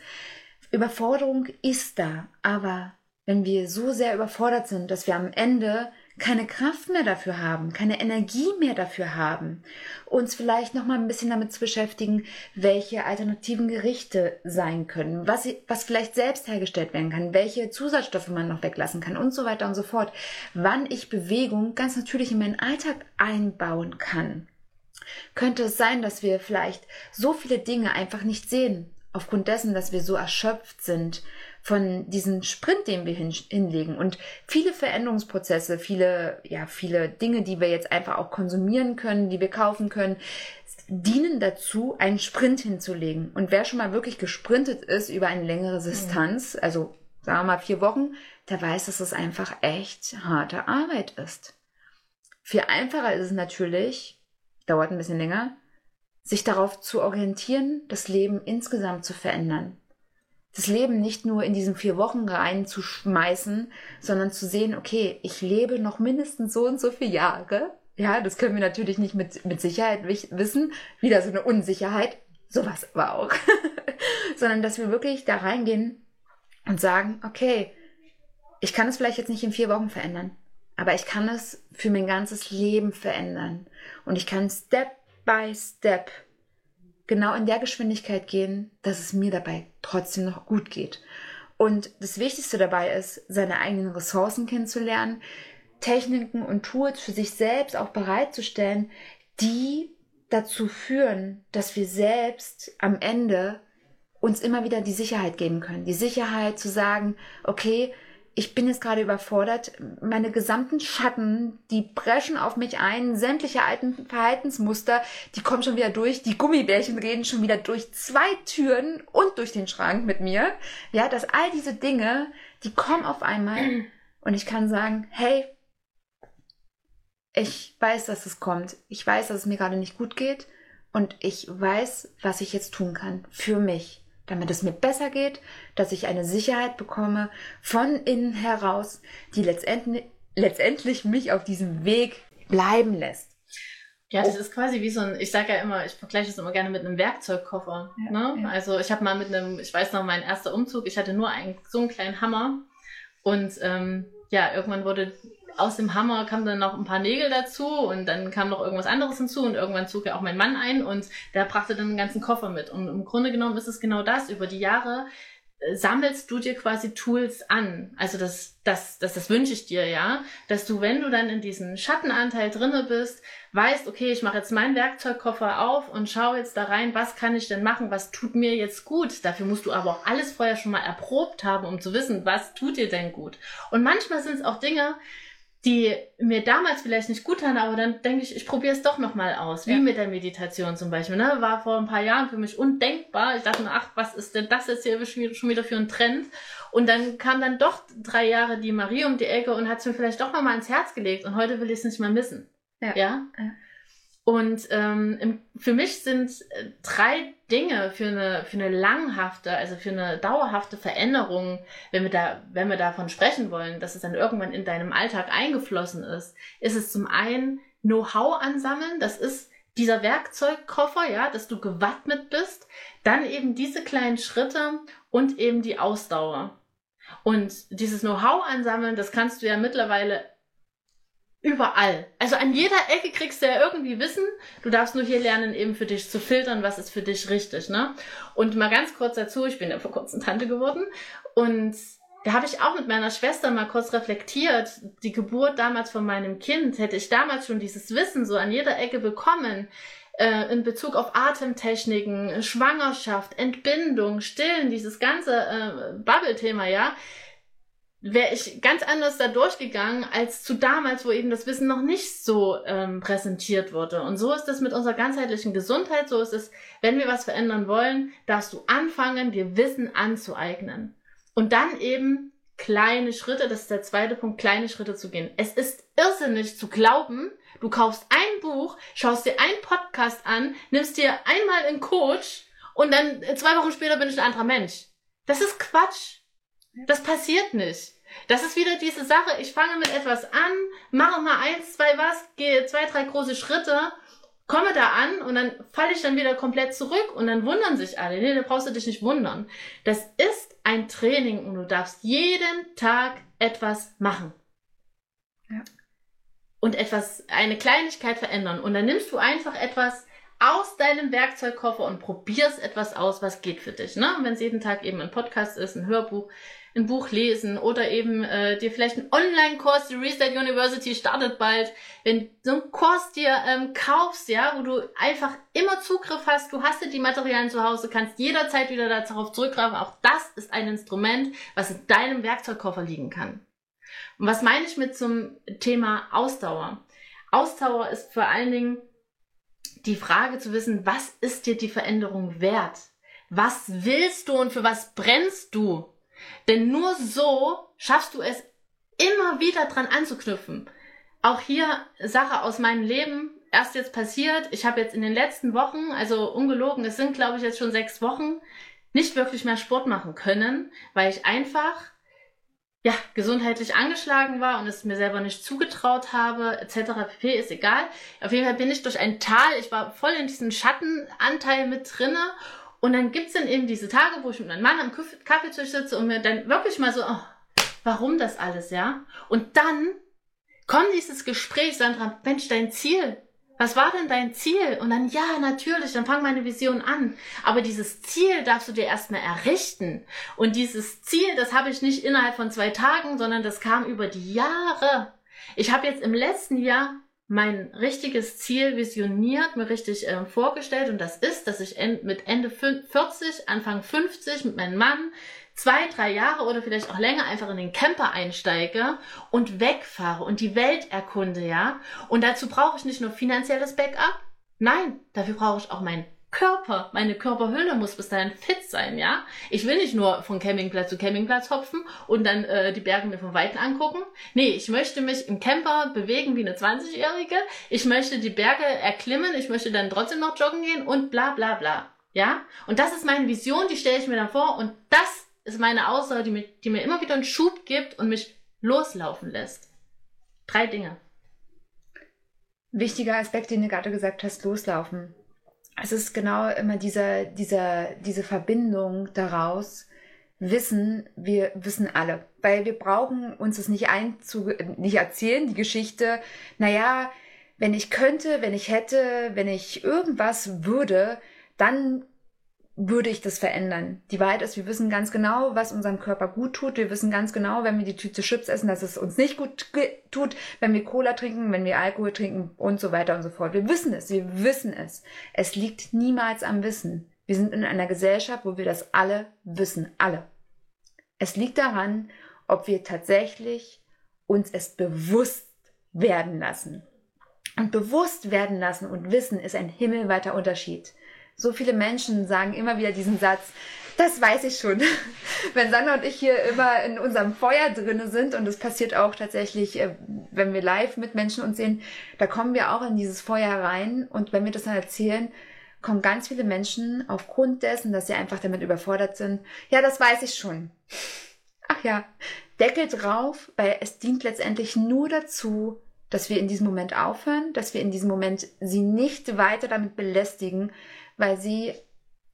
Überforderung ist da, aber wenn wir so sehr überfordert sind, dass wir am Ende keine Kraft mehr dafür haben, keine Energie mehr dafür haben, uns vielleicht noch mal ein bisschen damit zu beschäftigen, welche alternativen Gerichte sein können, was, was vielleicht selbst hergestellt werden kann, welche Zusatzstoffe man noch weglassen kann und so weiter und so fort, wann ich Bewegung ganz natürlich in meinen Alltag einbauen kann. Könnte es sein, dass wir vielleicht so viele Dinge einfach nicht sehen, aufgrund dessen, dass wir so erschöpft sind von diesem Sprint, den wir hin, hinlegen und viele Veränderungsprozesse, viele, ja, viele Dinge, die wir jetzt einfach auch konsumieren können, die wir kaufen können, dienen dazu, einen Sprint hinzulegen. Und wer schon mal wirklich gesprintet ist über eine längere Distanz, also sagen wir mal vier Wochen, der weiß, dass es einfach echt harte Arbeit ist. Viel einfacher ist es natürlich, dauert ein bisschen länger, sich darauf zu orientieren, das Leben insgesamt zu verändern. Das Leben nicht nur in diesen vier Wochen reinzuschmeißen, sondern zu sehen, okay, ich lebe noch mindestens so und so viele Jahre. Ja, das können wir natürlich nicht mit, mit Sicherheit wissen. Wieder so eine Unsicherheit. Sowas aber auch. sondern dass wir wirklich da reingehen und sagen, okay, ich kann es vielleicht jetzt nicht in vier Wochen verändern, aber ich kann es für mein ganzes Leben verändern. Und ich kann Step by Step genau in der Geschwindigkeit gehen, dass es mir dabei trotzdem noch gut geht. Und das Wichtigste dabei ist, seine eigenen Ressourcen kennenzulernen, Techniken und Tools für sich selbst auch bereitzustellen, die dazu führen, dass wir selbst am Ende uns immer wieder die Sicherheit geben können. Die Sicherheit zu sagen, okay, ich bin jetzt gerade überfordert. Meine gesamten Schatten, die brechen auf mich ein. Sämtliche alten Verhaltensmuster, die kommen schon wieder durch. Die Gummibärchen reden schon wieder durch zwei Türen und durch den Schrank mit mir. Ja, dass all diese Dinge, die kommen auf einmal. Und ich kann sagen, hey, ich weiß, dass es kommt. Ich weiß, dass es mir gerade nicht gut geht. Und ich weiß, was ich jetzt tun kann für mich damit es mir besser geht, dass ich eine Sicherheit bekomme von innen heraus, die letztendlich, letztendlich mich auf diesem Weg bleiben lässt. Ja, das oh. ist quasi wie so ein, ich sage ja immer, ich vergleiche das immer gerne mit einem Werkzeugkoffer. Ja, ne? Ja. Also ich habe mal mit einem, ich weiß noch, mein erster Umzug, ich hatte nur einen, so einen kleinen Hammer und ähm, ja, irgendwann wurde aus dem Hammer kam dann noch ein paar Nägel dazu und dann kam noch irgendwas anderes hinzu und irgendwann zog ja auch mein Mann ein und der brachte dann einen ganzen Koffer mit. Und im Grunde genommen ist es genau das. Über die Jahre äh, sammelst du dir quasi Tools an. Also das, das, das, das wünsche ich dir, ja. Dass du, wenn du dann in diesem Schattenanteil drinne bist, weißt, okay, ich mache jetzt meinen Werkzeugkoffer auf und schaue jetzt da rein, was kann ich denn machen, was tut mir jetzt gut. Dafür musst du aber auch alles vorher schon mal erprobt haben, um zu wissen, was tut dir denn gut. Und manchmal sind es auch Dinge, die mir damals vielleicht nicht gut taten, aber dann denke ich, ich probiere es doch nochmal aus. Wie ja. mit der Meditation zum Beispiel. Ne? War vor ein paar Jahren für mich undenkbar. Ich dachte mir, ach, was ist denn das jetzt hier schon wieder für ein Trend? Und dann kam dann doch drei Jahre die Marie um die Ecke und hat es mir vielleicht doch nochmal ins Herz gelegt. Und heute will ich es nicht mehr missen. Ja. ja? ja. Und ähm, für mich sind äh, drei Dinge für eine, für eine langhafte, also für eine dauerhafte Veränderung, wenn wir da, wenn wir davon sprechen wollen, dass es dann irgendwann in deinem Alltag eingeflossen ist, ist es zum einen Know-how ansammeln, das ist dieser Werkzeugkoffer, ja, dass du gewappnet bist, dann eben diese kleinen Schritte und eben die Ausdauer. Und dieses Know-how ansammeln, das kannst du ja mittlerweile Überall. Also an jeder Ecke kriegst du ja irgendwie Wissen. Du darfst nur hier lernen, eben für dich zu filtern, was ist für dich richtig, ne? Und mal ganz kurz dazu, ich bin ja vor kurzem Tante geworden und da habe ich auch mit meiner Schwester mal kurz reflektiert, die Geburt damals von meinem Kind, hätte ich damals schon dieses Wissen so an jeder Ecke bekommen, äh, in Bezug auf Atemtechniken, Schwangerschaft, Entbindung, Stillen, dieses ganze äh, Bubble-Thema, ja, wäre ich ganz anders da durchgegangen als zu damals, wo eben das Wissen noch nicht so ähm, präsentiert wurde. Und so ist es mit unserer ganzheitlichen Gesundheit. So ist es, wenn wir was verändern wollen, darfst du anfangen, dir Wissen anzueignen. Und dann eben kleine Schritte, das ist der zweite Punkt, kleine Schritte zu gehen. Es ist irrsinnig zu glauben, du kaufst ein Buch, schaust dir einen Podcast an, nimmst dir einmal einen Coach und dann zwei Wochen später bin ich ein anderer Mensch. Das ist Quatsch. Das passiert nicht. Das ist wieder diese Sache, ich fange mit etwas an, mache mal eins, zwei was, gehe zwei, drei große Schritte, komme da an und dann falle ich dann wieder komplett zurück und dann wundern sich alle. Nee, da brauchst du dich nicht wundern. Das ist ein Training und du darfst jeden Tag etwas machen. Ja. Und etwas, eine Kleinigkeit verändern. Und dann nimmst du einfach etwas aus deinem Werkzeugkoffer und probierst etwas aus, was geht für dich. Ne? Wenn es jeden Tag eben ein Podcast ist, ein Hörbuch, ein Buch lesen oder eben äh, dir vielleicht einen Online-Kurs, die Reset University startet bald, wenn so einen Kurs dir ähm, kaufst, ja, wo du einfach immer Zugriff hast, du hast ja die Materialien zu Hause, kannst jederzeit wieder darauf zurückgreifen. Auch das ist ein Instrument, was in deinem Werkzeugkoffer liegen kann. Und was meine ich mit zum Thema Ausdauer? Ausdauer ist vor allen Dingen die Frage zu wissen, was ist dir die Veränderung wert? Was willst du und für was brennst du? Denn nur so schaffst du es immer wieder dran anzuknüpfen. Auch hier Sache aus meinem Leben, erst jetzt passiert. Ich habe jetzt in den letzten Wochen, also ungelogen, es sind glaube ich jetzt schon sechs Wochen, nicht wirklich mehr Sport machen können, weil ich einfach ja, gesundheitlich angeschlagen war und es mir selber nicht zugetraut habe, etc. pp. ist egal. Auf jeden Fall bin ich durch ein Tal, ich war voll in diesem Schattenanteil mit drinne und dann gibt's dann eben diese Tage, wo ich mit meinem Mann am Kaffeetisch sitze und mir dann wirklich mal so, oh, warum das alles, ja? Und dann kommt dieses Gespräch, Sandra, Mensch, dein Ziel, was war denn dein Ziel? Und dann, ja, natürlich, dann fang meine Vision an. Aber dieses Ziel darfst du dir erstmal errichten. Und dieses Ziel, das habe ich nicht innerhalb von zwei Tagen, sondern das kam über die Jahre. Ich habe jetzt im letzten Jahr mein richtiges Ziel visioniert, mir richtig äh, vorgestellt und das ist, dass ich en mit Ende 40, Anfang 50 mit meinem Mann zwei, drei Jahre oder vielleicht auch länger einfach in den Camper einsteige und wegfahre und die Welt erkunde, ja. Und dazu brauche ich nicht nur finanzielles Backup, nein, dafür brauche ich auch mein Körper, meine Körperhülle muss bis dahin fit sein, ja. Ich will nicht nur von Campingplatz zu Campingplatz hopfen und dann äh, die Berge mir von Weitem angucken. Nee, ich möchte mich im Camper bewegen wie eine 20-Jährige. Ich möchte die Berge erklimmen. Ich möchte dann trotzdem noch joggen gehen und bla bla bla. Ja? Und das ist meine Vision, die stelle ich mir dann vor und das ist meine Aussage, die mir, die mir immer wieder einen Schub gibt und mich loslaufen lässt. Drei Dinge. Wichtiger Aspekt, den du gerade gesagt hast, loslaufen es ist genau immer dieser, dieser, diese Verbindung daraus, wissen, wir wissen alle. Weil wir brauchen uns das nicht einzu, nicht erzählen, die Geschichte, naja, wenn ich könnte, wenn ich hätte, wenn ich irgendwas würde, dann würde ich das verändern. Die Wahrheit ist, wir wissen ganz genau, was unserem Körper gut tut. Wir wissen ganz genau, wenn wir die Tüte Chips essen, dass es uns nicht gut tut, wenn wir Cola trinken, wenn wir Alkohol trinken und so weiter und so fort. Wir wissen es, wir wissen es. Es liegt niemals am Wissen. Wir sind in einer Gesellschaft, wo wir das alle wissen, alle. Es liegt daran, ob wir tatsächlich uns es bewusst werden lassen. Und bewusst werden lassen und wissen ist ein himmelweiter Unterschied. So viele Menschen sagen immer wieder diesen Satz, das weiß ich schon. wenn Sandra und ich hier immer in unserem Feuer drinne sind, und das passiert auch tatsächlich, äh, wenn wir live mit Menschen uns sehen, da kommen wir auch in dieses Feuer rein. Und wenn wir das dann erzählen, kommen ganz viele Menschen aufgrund dessen, dass sie einfach damit überfordert sind. Ja, das weiß ich schon. Ach ja, Deckel drauf, weil es dient letztendlich nur dazu, dass wir in diesem Moment aufhören, dass wir in diesem Moment sie nicht weiter damit belästigen, weil sie,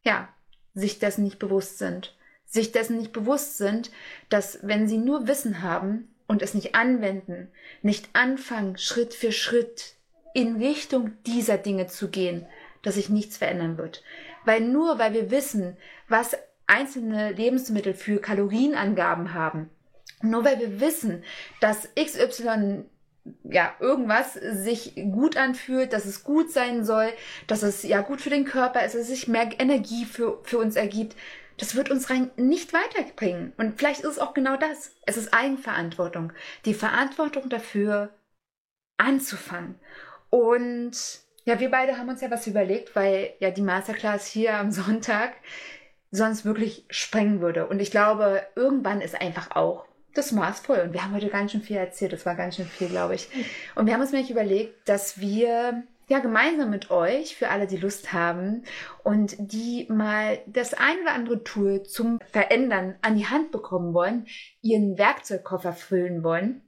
ja, sich dessen nicht bewusst sind. Sich dessen nicht bewusst sind, dass wenn sie nur Wissen haben und es nicht anwenden, nicht anfangen, Schritt für Schritt in Richtung dieser Dinge zu gehen, dass sich nichts verändern wird. Weil nur weil wir wissen, was einzelne Lebensmittel für Kalorienangaben haben, nur weil wir wissen, dass XY ja, irgendwas sich gut anfühlt, dass es gut sein soll, dass es ja gut für den Körper ist, dass es sich mehr Energie für, für uns ergibt. das wird uns rein nicht weiterbringen. Und vielleicht ist es auch genau das. Es ist Eigenverantwortung. Die Verantwortung dafür anzufangen. Und ja, wir beide haben uns ja was überlegt, weil ja die Masterclass hier am Sonntag sonst wirklich sprengen würde. Und ich glaube, irgendwann ist einfach auch das Maß voll. Und wir haben heute ganz schön viel erzählt. Das war ganz schön viel, glaube ich. Und wir haben uns nämlich überlegt, dass wir ja gemeinsam mit euch, für alle, die Lust haben und die mal das ein oder andere Tool zum Verändern an die Hand bekommen wollen, ihren Werkzeugkoffer füllen wollen,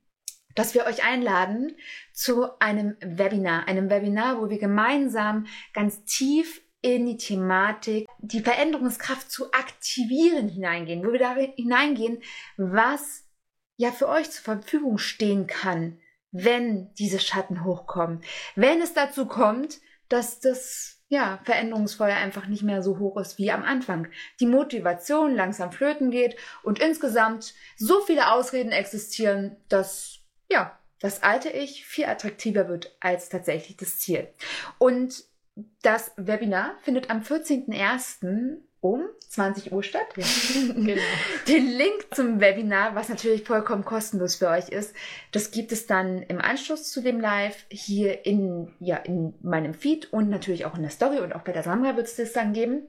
dass wir euch einladen zu einem Webinar, einem Webinar, wo wir gemeinsam ganz tief in die Thematik, die Veränderungskraft zu aktivieren hineingehen, wo wir da hineingehen, was ja für euch zur Verfügung stehen kann, wenn diese Schatten hochkommen. Wenn es dazu kommt, dass das ja, Veränderungsfeuer einfach nicht mehr so hoch ist wie am Anfang. Die Motivation langsam flöten geht und insgesamt so viele Ausreden existieren, dass ja, das alte Ich viel attraktiver wird als tatsächlich das Ziel. Und das Webinar findet am 14.01. um 20 Uhr statt. Ja. genau. Den Link zum Webinar, was natürlich vollkommen kostenlos für euch ist, das gibt es dann im Anschluss zu dem Live hier in, ja, in meinem Feed und natürlich auch in der Story und auch bei der Samra wird es das dann geben.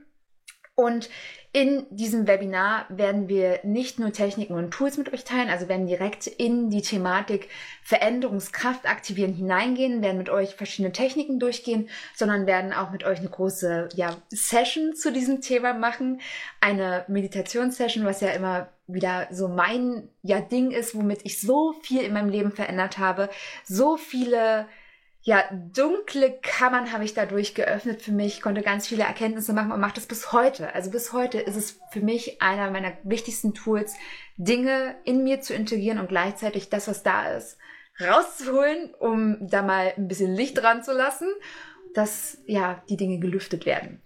Und in diesem Webinar werden wir nicht nur Techniken und Tools mit euch teilen, also werden direkt in die Thematik Veränderungskraft aktivieren hineingehen, werden mit euch verschiedene Techniken durchgehen, sondern werden auch mit euch eine große ja, Session zu diesem Thema machen. Eine Meditationssession, was ja immer wieder so mein ja, Ding ist, womit ich so viel in meinem Leben verändert habe, so viele ja, dunkle Kammern habe ich dadurch geöffnet für mich, konnte ganz viele Erkenntnisse machen und mache das bis heute. Also bis heute ist es für mich einer meiner wichtigsten Tools, Dinge in mir zu integrieren und gleichzeitig das, was da ist, rauszuholen, um da mal ein bisschen Licht dran zu lassen, dass ja die Dinge gelüftet werden.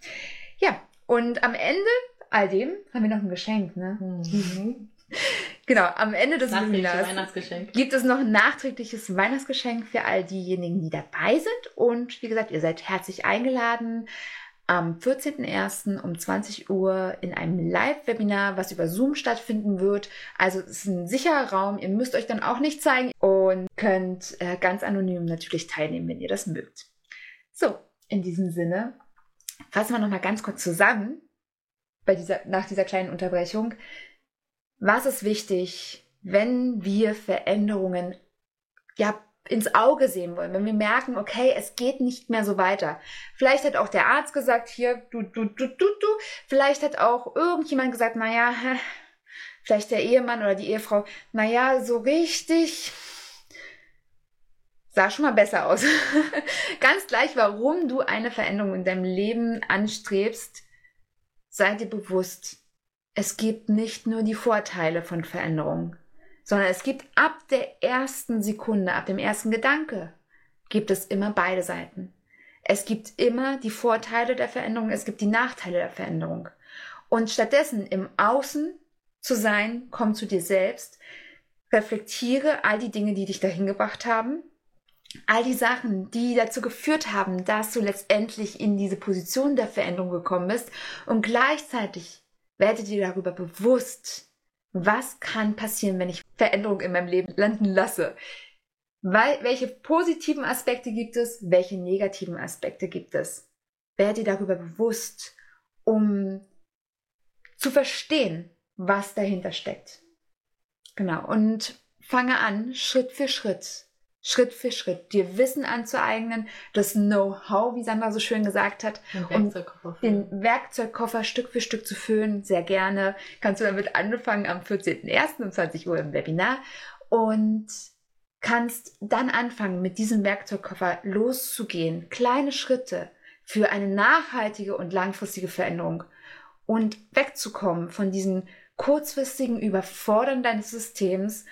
Ja, und am Ende all dem haben wir noch ein Geschenk, ne? Mhm. Genau, am Ende des Webinars gibt es noch ein nachträgliches Weihnachtsgeschenk für all diejenigen, die dabei sind. Und wie gesagt, ihr seid herzlich eingeladen am 14.01. um 20 Uhr in einem Live-Webinar, was über Zoom stattfinden wird. Also es ist ein sicherer Raum. Ihr müsst euch dann auch nicht zeigen und könnt äh, ganz anonym natürlich teilnehmen, wenn ihr das mögt. So, in diesem Sinne fassen wir nochmal ganz kurz zusammen bei dieser, nach dieser kleinen Unterbrechung. Was ist wichtig, wenn wir Veränderungen ja ins Auge sehen wollen, wenn wir merken, okay, es geht nicht mehr so weiter. Vielleicht hat auch der Arzt gesagt, hier, du, du, du, du, du. Vielleicht hat auch irgendjemand gesagt, naja, vielleicht der Ehemann oder die Ehefrau, naja, so richtig sah schon mal besser aus. Ganz gleich, warum du eine Veränderung in deinem Leben anstrebst, sei dir bewusst, es gibt nicht nur die Vorteile von Veränderung, sondern es gibt ab der ersten Sekunde, ab dem ersten Gedanke, gibt es immer beide Seiten. Es gibt immer die Vorteile der Veränderung, es gibt die Nachteile der Veränderung. Und stattdessen im Außen zu sein, komm zu dir selbst, reflektiere all die Dinge, die dich dahin gebracht haben, all die Sachen, die dazu geführt haben, dass du letztendlich in diese Position der Veränderung gekommen bist und gleichzeitig werde dir darüber bewusst, was kann passieren, wenn ich Veränderung in meinem Leben landen lasse. Weil, welche positiven Aspekte gibt es, welche negativen Aspekte gibt es. Werde dir darüber bewusst, um zu verstehen, was dahinter steckt. Genau. Und fange an, Schritt für Schritt Schritt für Schritt dir Wissen anzueignen, das Know-how, wie Sandra so schön gesagt hat, um den Werkzeugkoffer Stück für Stück zu füllen. Sehr gerne kannst du damit anfangen am 14.01. um 20 Uhr im Webinar und kannst dann anfangen, mit diesem Werkzeugkoffer loszugehen. Kleine Schritte für eine nachhaltige und langfristige Veränderung und wegzukommen von diesen kurzfristigen Überfordern deines Systems,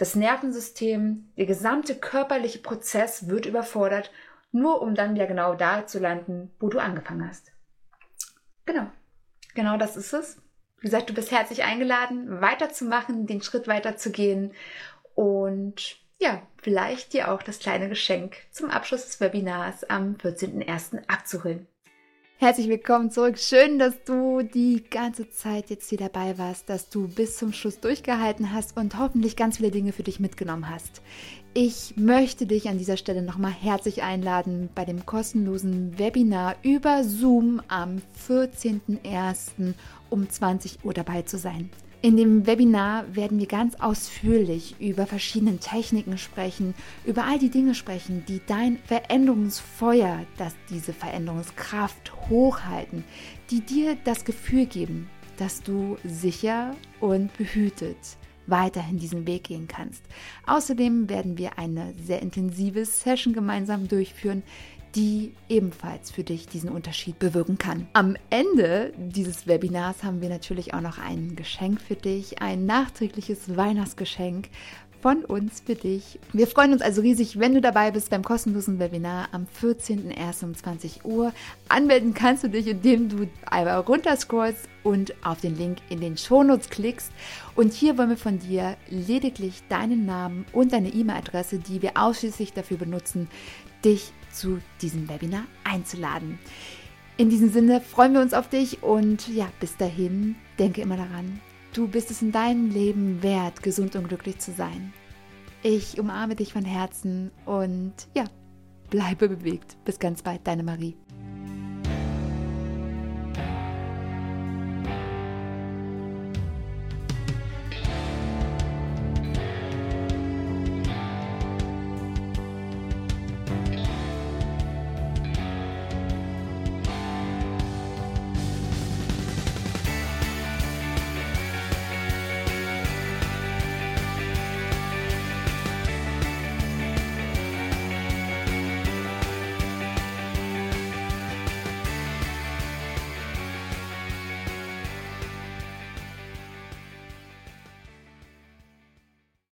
das Nervensystem, der gesamte körperliche Prozess wird überfordert, nur um dann wieder genau da zu landen, wo du angefangen hast. Genau. Genau das ist es. Wie gesagt, du bist herzlich eingeladen, weiterzumachen, den Schritt weiterzugehen und ja, vielleicht dir auch das kleine Geschenk zum Abschluss des Webinars am 14.01. abzuholen. Herzlich willkommen zurück. Schön, dass du die ganze Zeit jetzt hier dabei warst, dass du bis zum Schluss durchgehalten hast und hoffentlich ganz viele Dinge für dich mitgenommen hast. Ich möchte dich an dieser Stelle nochmal herzlich einladen, bei dem kostenlosen Webinar über Zoom am 14.01. um 20 Uhr dabei zu sein. In dem Webinar werden wir ganz ausführlich über verschiedene Techniken sprechen, über all die Dinge sprechen, die dein Veränderungsfeuer, das diese Veränderungskraft hochhalten, die dir das Gefühl geben, dass du sicher und behütet weiterhin diesen Weg gehen kannst. Außerdem werden wir eine sehr intensive Session gemeinsam durchführen, die ebenfalls für dich diesen Unterschied bewirken kann. Am Ende dieses Webinars haben wir natürlich auch noch ein Geschenk für dich, ein nachträgliches Weihnachtsgeschenk von uns für dich. Wir freuen uns also riesig, wenn du dabei bist beim kostenlosen Webinar am 14.01. um 20 Uhr. Anmelden kannst du dich, indem du einmal runterscrollst und auf den Link in den Shownotes klickst. Und hier wollen wir von dir lediglich deinen Namen und deine E-Mail-Adresse, die wir ausschließlich dafür benutzen, dich zu diesem Webinar einzuladen. In diesem Sinne freuen wir uns auf dich und ja, bis dahin, denke immer daran, du bist es in deinem Leben wert, gesund und glücklich zu sein. Ich umarme dich von Herzen und ja, bleibe bewegt. Bis ganz bald, deine Marie.